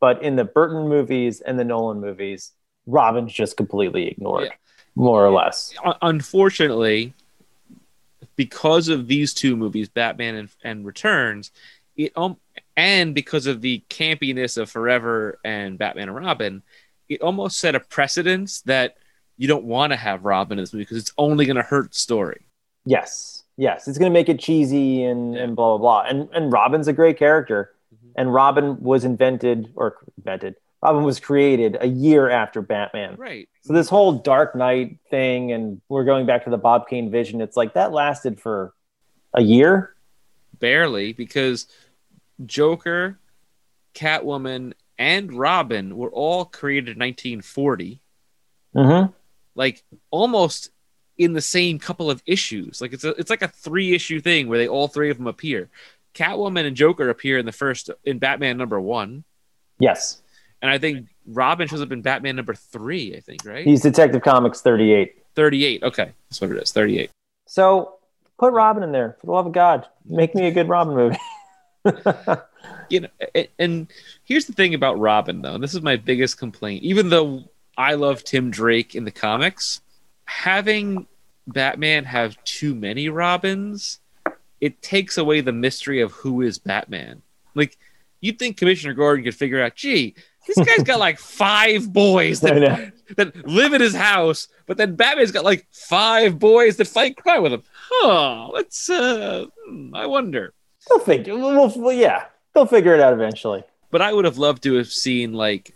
but in the Burton movies and the Nolan movies, Robin's just completely ignored, Yeah. more or less. Unfortunately, because of these two movies, Batman and, and Returns, it um, and because of the campiness of Forever and Batman and Robin, it almost set a precedence that you don't want to have Robin in this movie because it's only going to hurt the story. Yes, yes, it's going to make it cheesy and Yeah. and blah blah blah. And and Robin's a great character, Mhm. and Robin was invented or invented. Robin was created a year after Batman. Right. So this whole Dark Knight thing, and we're going back to the Bob Kane vision. It's like that lasted for a year. barely because Joker, Catwoman, and Robin were all created in 1940, Mm-hmm. like almost in the same couple of issues. Like it's a, it's like a three issue thing where they all three of them appear. Catwoman and Joker appear in the first in Batman number one, Yes. And I think Robin shows up in Batman number three, I think, right? He's Detective Comics 38. 38. Okay. That's what it is. 38. So put Robin in there for the love of God. Make me a good Robin movie. you know, a- and here's the thing about Robin, though. And this is my biggest complaint. Even though I love Tim Drake in the comics, having Batman have too many Robins, it takes away the mystery of who is Batman. Like, you'd think Commissioner Gordon could figure out, gee, this guy's got like five boys that, that live in his house, but then Batman's got like five boys that fight crime with him. Huh, let's, uh, hmm, I wonder. They'll figure. Well, well, yeah, they'll figure it out eventually. but I would have loved to have seen like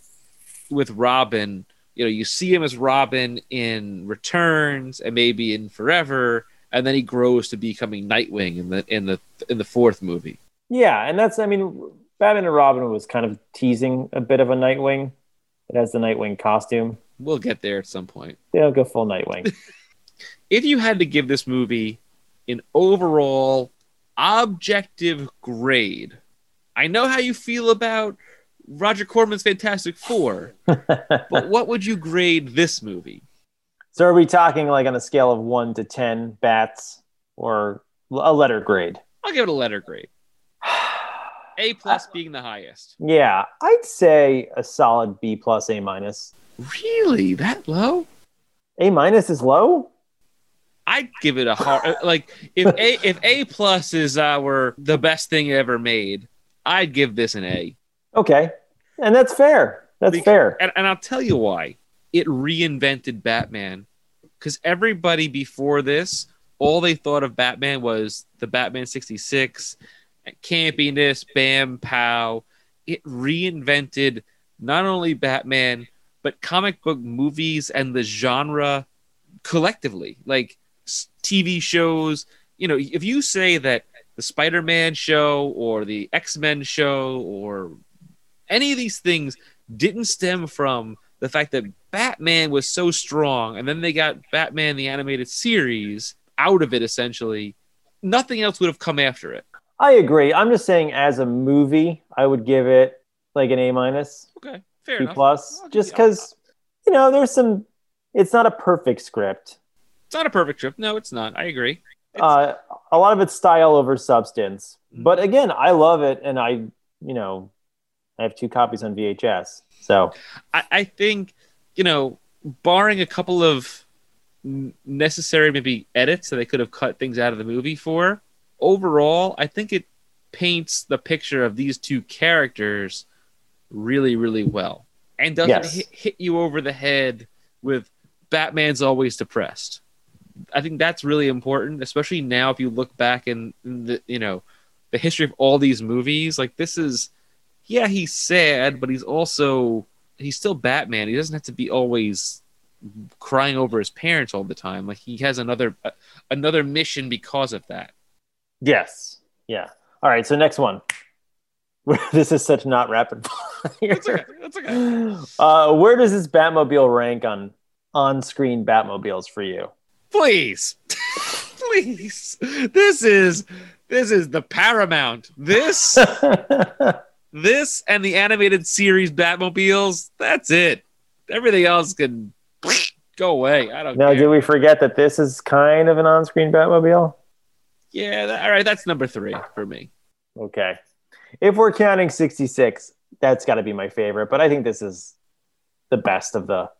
with Robin, you know, you see him as Robin in Returns and maybe in Forever, and then he grows to becoming Nightwing in the in the in the fourth movie. Yeah, and that's. I mean, Batman and Robin was kind of teasing a bit of a Nightwing. It has the Nightwing costume. We'll get there at some point. They don't go full Nightwing. If you had to give this movie an overall objective grade, I know how you feel about Roger Corman's Fantastic Four, but what would you grade this movie? so, are we talking like on a scale of one to ten bats, or a letter grade? I'll give it a letter grade. A plus being the highest. Yeah, I'd say a solid B plus, A minus. Really? That low? A minus is low. I'd give it a hard uh, like if A if A plus is our the best thing ever made, I'd give this an A. Okay, and that's fair. That's Because- fair. And, and I'll tell you why. It reinvented Batman. Because everybody before this, all they thought of Batman was the Batman 66, campiness, bam, pow. It reinvented not only Batman, but comic book movies and the genre collectively. Like TV shows, you know, if you say that the Spider Man show or the X Men show or any of these things didn't stem from the fact that Batman was so strong, and then they got Batman the animated series out of it essentially. Nothing else would have come after it. I agree. I'm just saying, as a movie, I would give it like an A minus, Okay, fair B enough. plus, I'll just because you know there's some. It's not a perfect script. It's not a perfect script. No, it's not. I agree. Uh, a lot of it's style over substance. Mhm. But again, I love it, and I, you know, I have two copies on VHS. So I, I think, you know, barring a couple of necessary maybe edits that they could have cut things out of the movie for, overall, I think it paints the picture of these two characters really, really well. And doesn't Yes. hit, hit you over the head with Batman's always depressed. I think that's really important, especially now if you look back in, in the you know the history of all these movies. Like this is, yeah, he's sad, but he's also he's still Batman. He doesn't have to be always crying over his parents all the time. Like he has another uh, another mission because of that. yes, yeah. All right. So next one. this is such not rapid That's okay. That's okay. Uh, where does this Batmobile rank on on-screen Batmobiles for you? Please, please. This is this is the paramount. This this and the animated series Batmobiles. That's it. Everything else can go away. I don't now, care. did we forget that this is kind of an on-screen Batmobile? yeah. That, all right. That's number three for me. Okay. If we're counting 66, that's got to be my favorite. But I think this is the best of the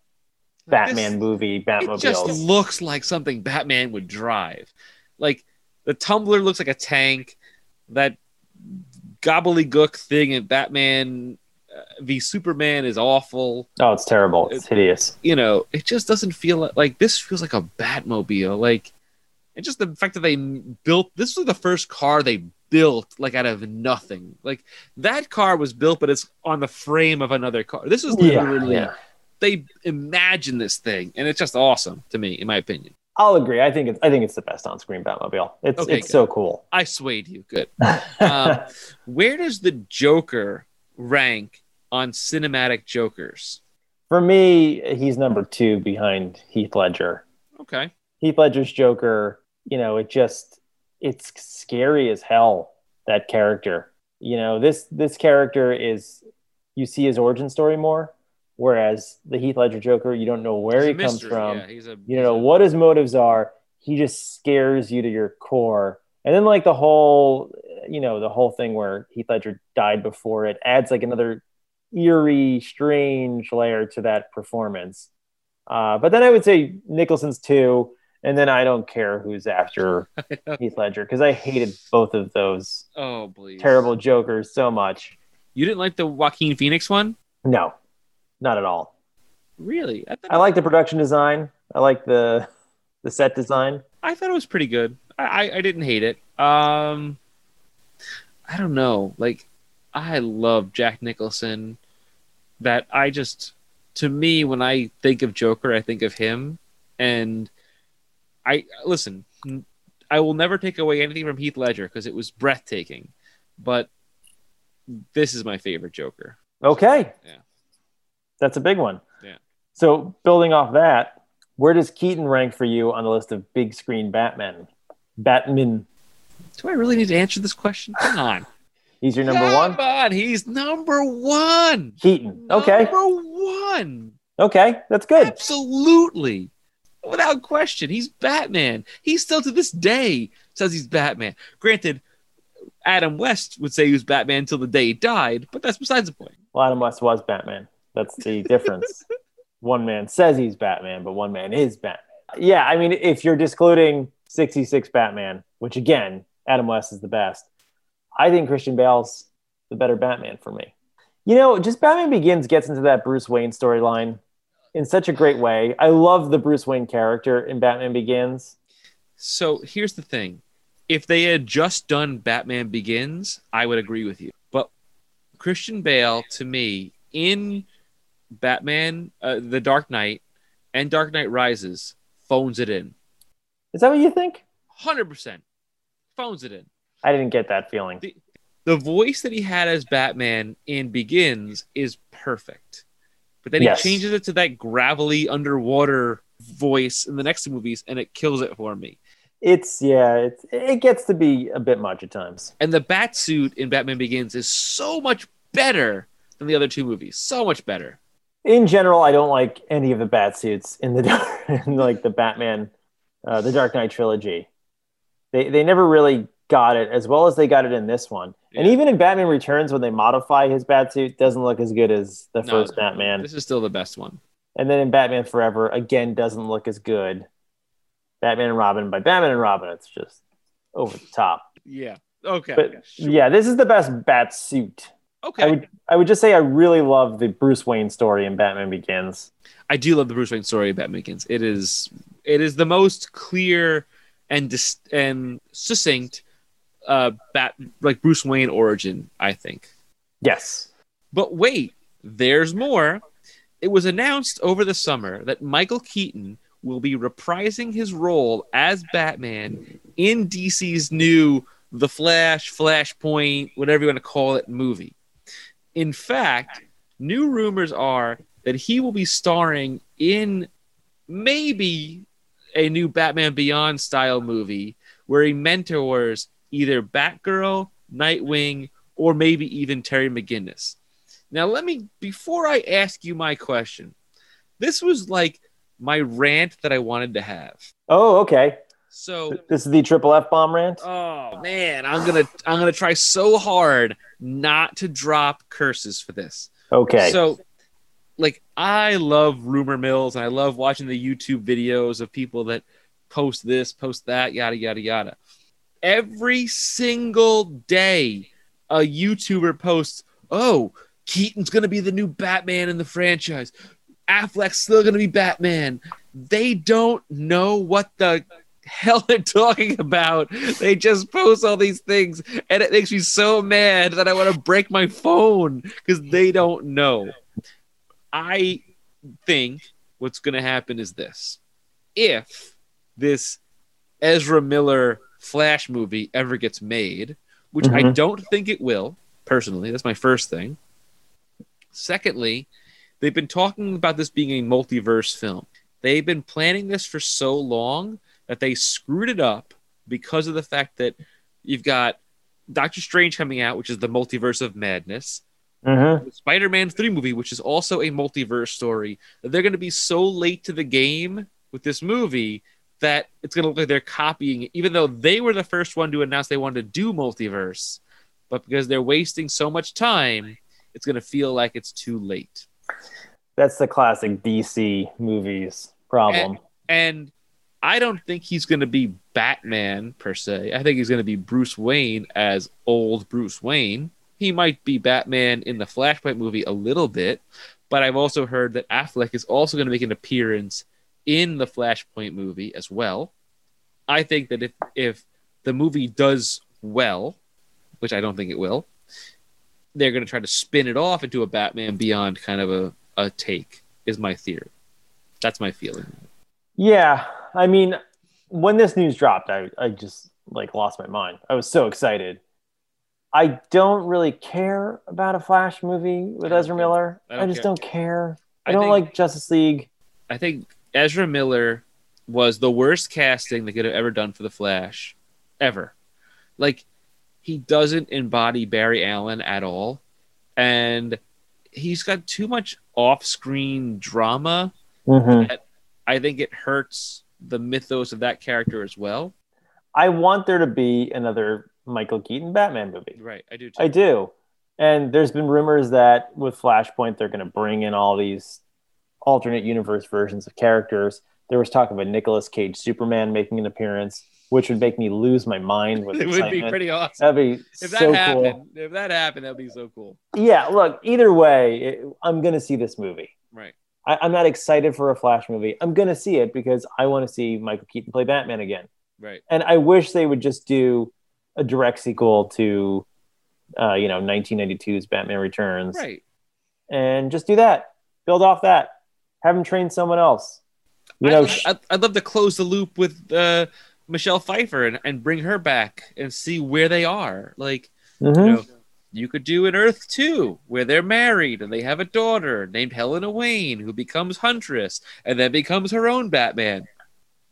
Batman This- movie It just Batmobiles. looks like something Batman would drive. Like the tumbler looks like a tank. That gobbledygook thing in Batman uh, v Superman is awful. oh, it's terrible. It's hideous. You know, it just doesn't feel like, like this feels like a Batmobile. Like, and just the fact that they built this was the first car they built like out of nothing. Like that car was built, but it's on the frame of another car. This is literally yeah. they imagine this thing, and it's just awesome to me, in my opinion. I'll agree. I think it's I think it's the best on-screen Batmobile. It's Okay, it's good. so cool. I swayed you. Good. Um, where does the Joker rank on cinematic Jokers? For me, he's number two behind Heath Ledger. Okay. Heath Ledger's Joker, you know, it just it's scary as hell that character. You know, this this character is you see his origin story more. Whereas the Heath Ledger Joker, you don't know where He's he comes from. Yeah, he's a, you don't know what his motives are. He just scares you to your core. And then like the whole, you know, the whole thing where Heath Ledger died before it adds like another eerie, strange layer to that performance. Uh, but then I would say Nicholson's too, and then I don't care who's after Heath Ledger because I hated both of those Oh, please. terrible Jokers so much. You didn't like the Joaquin Phoenix one? No, not at all. Really? I I like the production design. I like the the set design. I thought it was pretty good. I, I, I didn't hate it. Um, I don't know. Like, I love Jack Nicholson. That I just, to me, when I think of Joker, I think of him. And I listen. I will never take away anything from Heath Ledger because it was breathtaking. But this is my favorite Joker. Okay. Yeah. That's a big one. Yeah. So building off that, where does Keaton rank for you on the list of big screen Batman? Batman. Do I really need to answer this question? Come on. He's your number Come one? on. He's number one. Keaton. Okay. Number one. Okay. That's good. Absolutely. Without question. He's Batman. He still to this day says he's Batman. Granted, Adam West would say he was Batman until the day he died, but that's besides the point. Well, Adam West was Batman. That's the difference. one man says he's Batman, but one man is Batman. Yeah, I mean, if you're discluding 66 Batman, which again, Adam West is the best, I think Christian Bale's the better Batman for me. You know, just Batman Begins gets into that Bruce Wayne storyline in such a great way. I love the Bruce Wayne character in Batman Begins. So here's the thing. If they had just done Batman Begins, I would agree with you. But Christian Bale, to me, in Batman, uh, The Dark Knight, and Dark Knight Rises, phones it in. Is that what you think? 100%. Phones it in. I didn't get that feeling. The, the voice that he had as Batman in Begins is perfect. But then Yes. he changes it to that gravelly underwater voice in the next two movies, and it kills it for me. It's yeah, it's it gets to be a bit much at times. And the bat suit in Batman Begins is so much better than the other two movies. So much better. In general, I don't like any of the bat suits in the in like the Batman, uh, the Dark Knight trilogy. They they never really got it as well as they got it in this one. And even in Batman Returns, when they modify his bat suit, doesn't look as good as the No, first Batman. This is still the best one. And then in Batman Forever, again, doesn't look as good. Batman and Robin by Batman and Robin, it's just over the top. Yeah. Okay. But Sure. yeah, this is the best bat suit. Okay. I would I would just say I really love the Bruce Wayne story in Batman Begins. I do love the Bruce Wayne story of Batman Begins. It is it is the most clear and dis- and succinct uh bat like Bruce Wayne origin, I think. Yes. But wait, there's more. It was announced over the summer that Michael Keaton will be reprising his role as Batman in DC's new The Flash, Flashpoint, whatever you want to call it, movie. In fact, new rumors are that he will be starring in maybe a new Batman Beyond style movie where he mentors either Batgirl, Nightwing, or maybe even Terry McGinnis. Now, let me, before I ask you my question, this was like my rant that I wanted to have. Oh, okay. So, This is the triple F bomb rant. oh man, I'm gonna I'm gonna try so hard not to drop curses for this. Okay. So, like, I love rumor mills and I love watching the YouTube videos of people that post this, post that, yada, yada, yada. Every single day, a YouTuber posts, oh, Keaton's to be the new Batman in the franchise. Affleck's still to be Batman. They don't know what the hell they're talking about. They just post all these things, and it makes me so mad that I want to break my phone because they don't know. I think what's going to happen is this: if this Ezra Miller Flash movie ever gets made, which I Mhm. don't think it will, personally, that's my first thing. Secondly, they've been talking about this being a multiverse film. They've been planning this for so long that they screwed it up because of the fact that you've got Doctor Strange coming out, which is the multiverse of madness. Mhm. the Spider-Man 3 movie, which is also a multiverse story, that they're going to be so late to the game with this movie that it's going to look like they're copying it, even though they were the first one to announce they wanted to do multiverse. But because they're wasting so much time, it's going to feel like it's too late. That's the classic DC movies problem. And I don't think he's going to be Batman per se. I think he's going to be Bruce Wayne as old Bruce Wayne. He might be Batman in the Flashpoint movie a little bit, but I've also heard that Affleck is also going to make an appearance in the Flashpoint movie as well. I think that if if the movie does well, which I don't think it will, they're going to try to spin it off into a Batman Beyond kind of a, a take. Is my theory. That's my feeling. Yeah, I mean, when this news dropped, I, I just like lost my mind. I was so excited. I don't really care about a Flash movie with Ezra. Miller. I I, just care. don't care. I, I don't think- like Justice League. I think Ezra Miller was the worst casting they could have ever done for the Flash, ever. Like he doesn't embody Barry Allen at all, and he's got too much off-screen drama. Mhm. I think it hurts the mythos of that character as well. I want there to be another Michael Keaton Batman movie. Right, I do too. I do. And there's been rumors that with Flashpoint, they're going to bring in all these alternate universe versions of characters. There was talk of a Nicolas Cage Superman making an appearance, which would make me lose my mind with it would be pretty awesome. That'd be If that so happened, cool. if that happened, that'd be so cool. Yeah, look, either way, it, I'm going to see this movie. Right. I, I'm not excited for a Flash movie. I'm going to see it because I want to see Michael Keaton play Batman again. Right. And I wish they would just do a direct sequel to, uh, you know, 1992's Batman Returns. Right. and just do that. Build off that. Have him train someone else. You know, I'd, I'd, I'd love to close the loop with uh, Michelle Pfeiffer and, and bring her back and see where they are. Like, mhm. you know, you could do an Earth 2 where they're married and they have a daughter named Helena Wayne who becomes Huntress and then becomes her own Batman.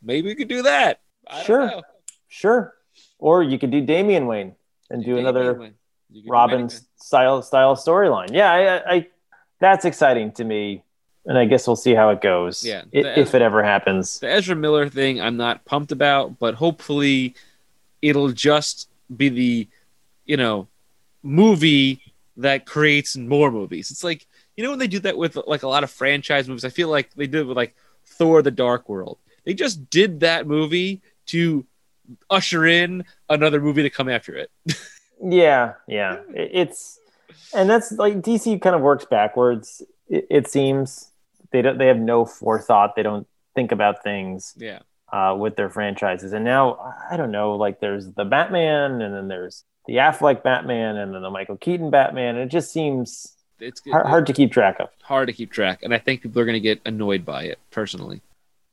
Maybe we could do that. I Sure. Don't know. sure. Or you could do Damian Wayne and do another Wayne. You could do Robin style style storyline. Yeah, I, I, that's exciting to me, and I guess we'll see how it goes. Yeah, i- the- if it ever happens. the Ezra Miller thing I'm not pumped about, but hopefully it'll just be the, you know, movie that creates more movies. It's like, you know when they do that with like a lot of franchise movies, I feel like they did it with like Thor the Dark World. They just did that movie to usher in another movie to come after it. Yeah, yeah. It's and that's like DC kind of works backwards. It, it seems they don't. They have no forethought. They don't think about things. Yeah. uh, with their franchises. And now I don't know, like there's the Batman, and then there's the Affleck Batman, and then the Michael Keaton Batman. And it just seems It's hard, hard to keep track of. hard to keep track, and I think people are going to get annoyed by it personally.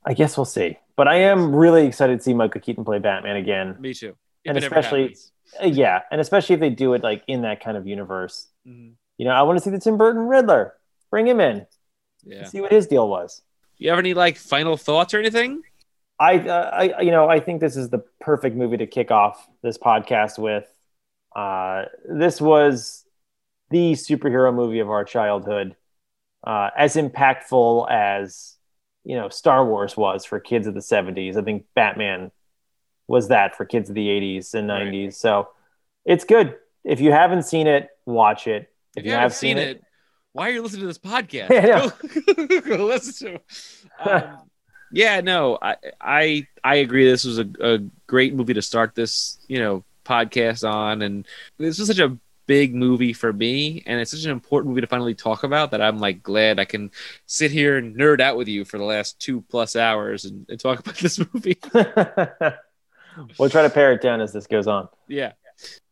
I guess we'll see. But I am really excited to see Michael Keaton play Batman again. Me too. And especially- Uh, yeah, and especially if they do it like in that kind of universe. Mhm. You know, I want to see the Tim Burton Riddler. Bring him in. yeah. See what his deal was. You have any like final thoughts or anything? I, uh, I, you know, I think this is the perfect movie to kick off this podcast with. Uh, this was the superhero movie of our childhood, uh, as impactful as you know Star Wars was for kids of the '70s. I think Batman was that for kids of the '80s and Right. '90s. So it's good. If you haven't seen it, watch it. If, you, haven't seen it, why are you listening to this podcast? Yeah. Go, go listen to. Um, yeah, no, I, I I agree. This was a, a great movie to start this, you know, podcast on, and this was such a big movie for me, and it's such an important movie to finally talk about that I'm like glad I can sit here and nerd out with you for the last two plus hours and, and talk about this movie. we'll try to pare it down as this goes on. yeah,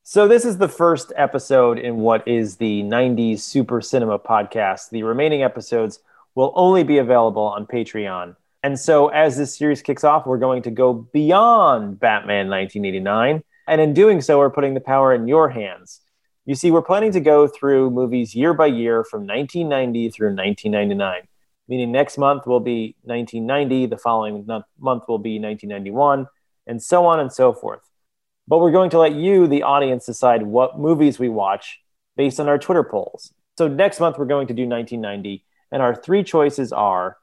So this is the first episode in what is the 90s Super Cinema podcast. The remaining episodes will only be available on Patreon. And so as this series kicks off, we're going to go beyond Batman 1989. And in doing so, we're putting the power in your hands. You see, we're planning to go through movies year by year from 1990 through 1999, meaning next month will be 1990, the following month will be 1991, and so on and so forth but we're going to let you, the audience, decide what movies we watch based on our Twitter polls. So next month we're going to do 1990, and our three choices are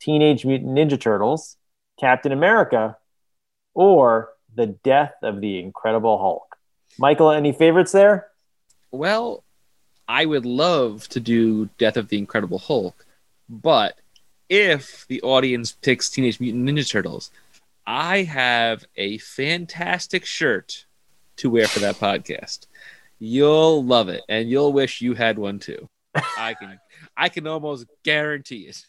Teenage Mutant Ninja Turtles, Captain America, or The Death of the Incredible Hulk. Michael, any favorites there? Well, I would love to do Death of the Incredible Hulk, but if the audience picks Teenage Mutant Ninja Turtles, I have a fantastic shirt to wear for that podcast. You'll love it, and you'll wish you had one too. I can, I can almost guarantee it.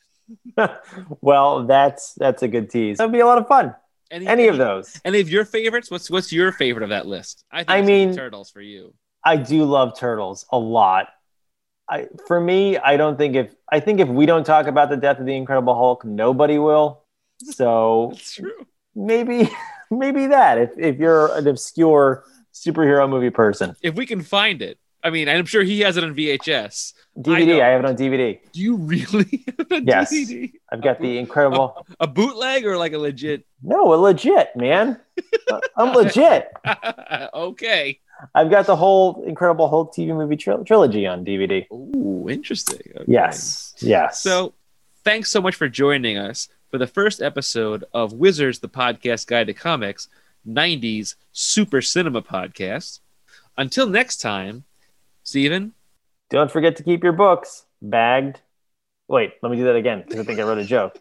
well, that's that's a good tease. That'd be a lot of fun. Any, any, of those. Any of your favorites? What's what's your favorite of that list? I, I mean, turtles for you. I do love turtles a lot. I for me, I don't think if I think if we don't talk about the death of the Incredible Hulk, nobody will. So maybe maybe that if if you're an obscure superhero movie person. If we can find it. I mean, I'm sure he has it on VHS. DVD. I, I have it on DVD. Do you really? yes. DVD? I've got a the incredible. A, a, bootleg or like a legit? No, a legit man. I'm legit. okay. I've got the whole Incredible Hulk TV movie tri- trilogy on DVD. Ooh, interesting. Okay. Yes. Yes. So, thanks so much for joining us for the first episode of Wizards, the podcast guide to comics, 90s Super Cinema podcast. Until next time, Stephen. Don't forget to keep your books bagged. Wait, let me do that again because I think I wrote a joke.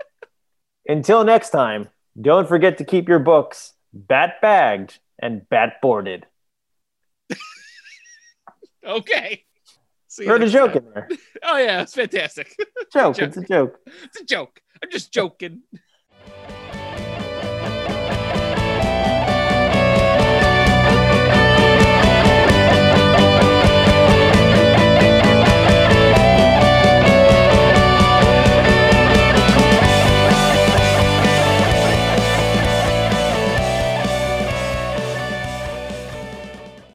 Until next time, don't forget to keep your books bat bagged and bat boarded. okay. See Heard a joke time. in there. Oh yeah, it's fantastic. Joke. It's a joke. It's a joke. I'm just joking.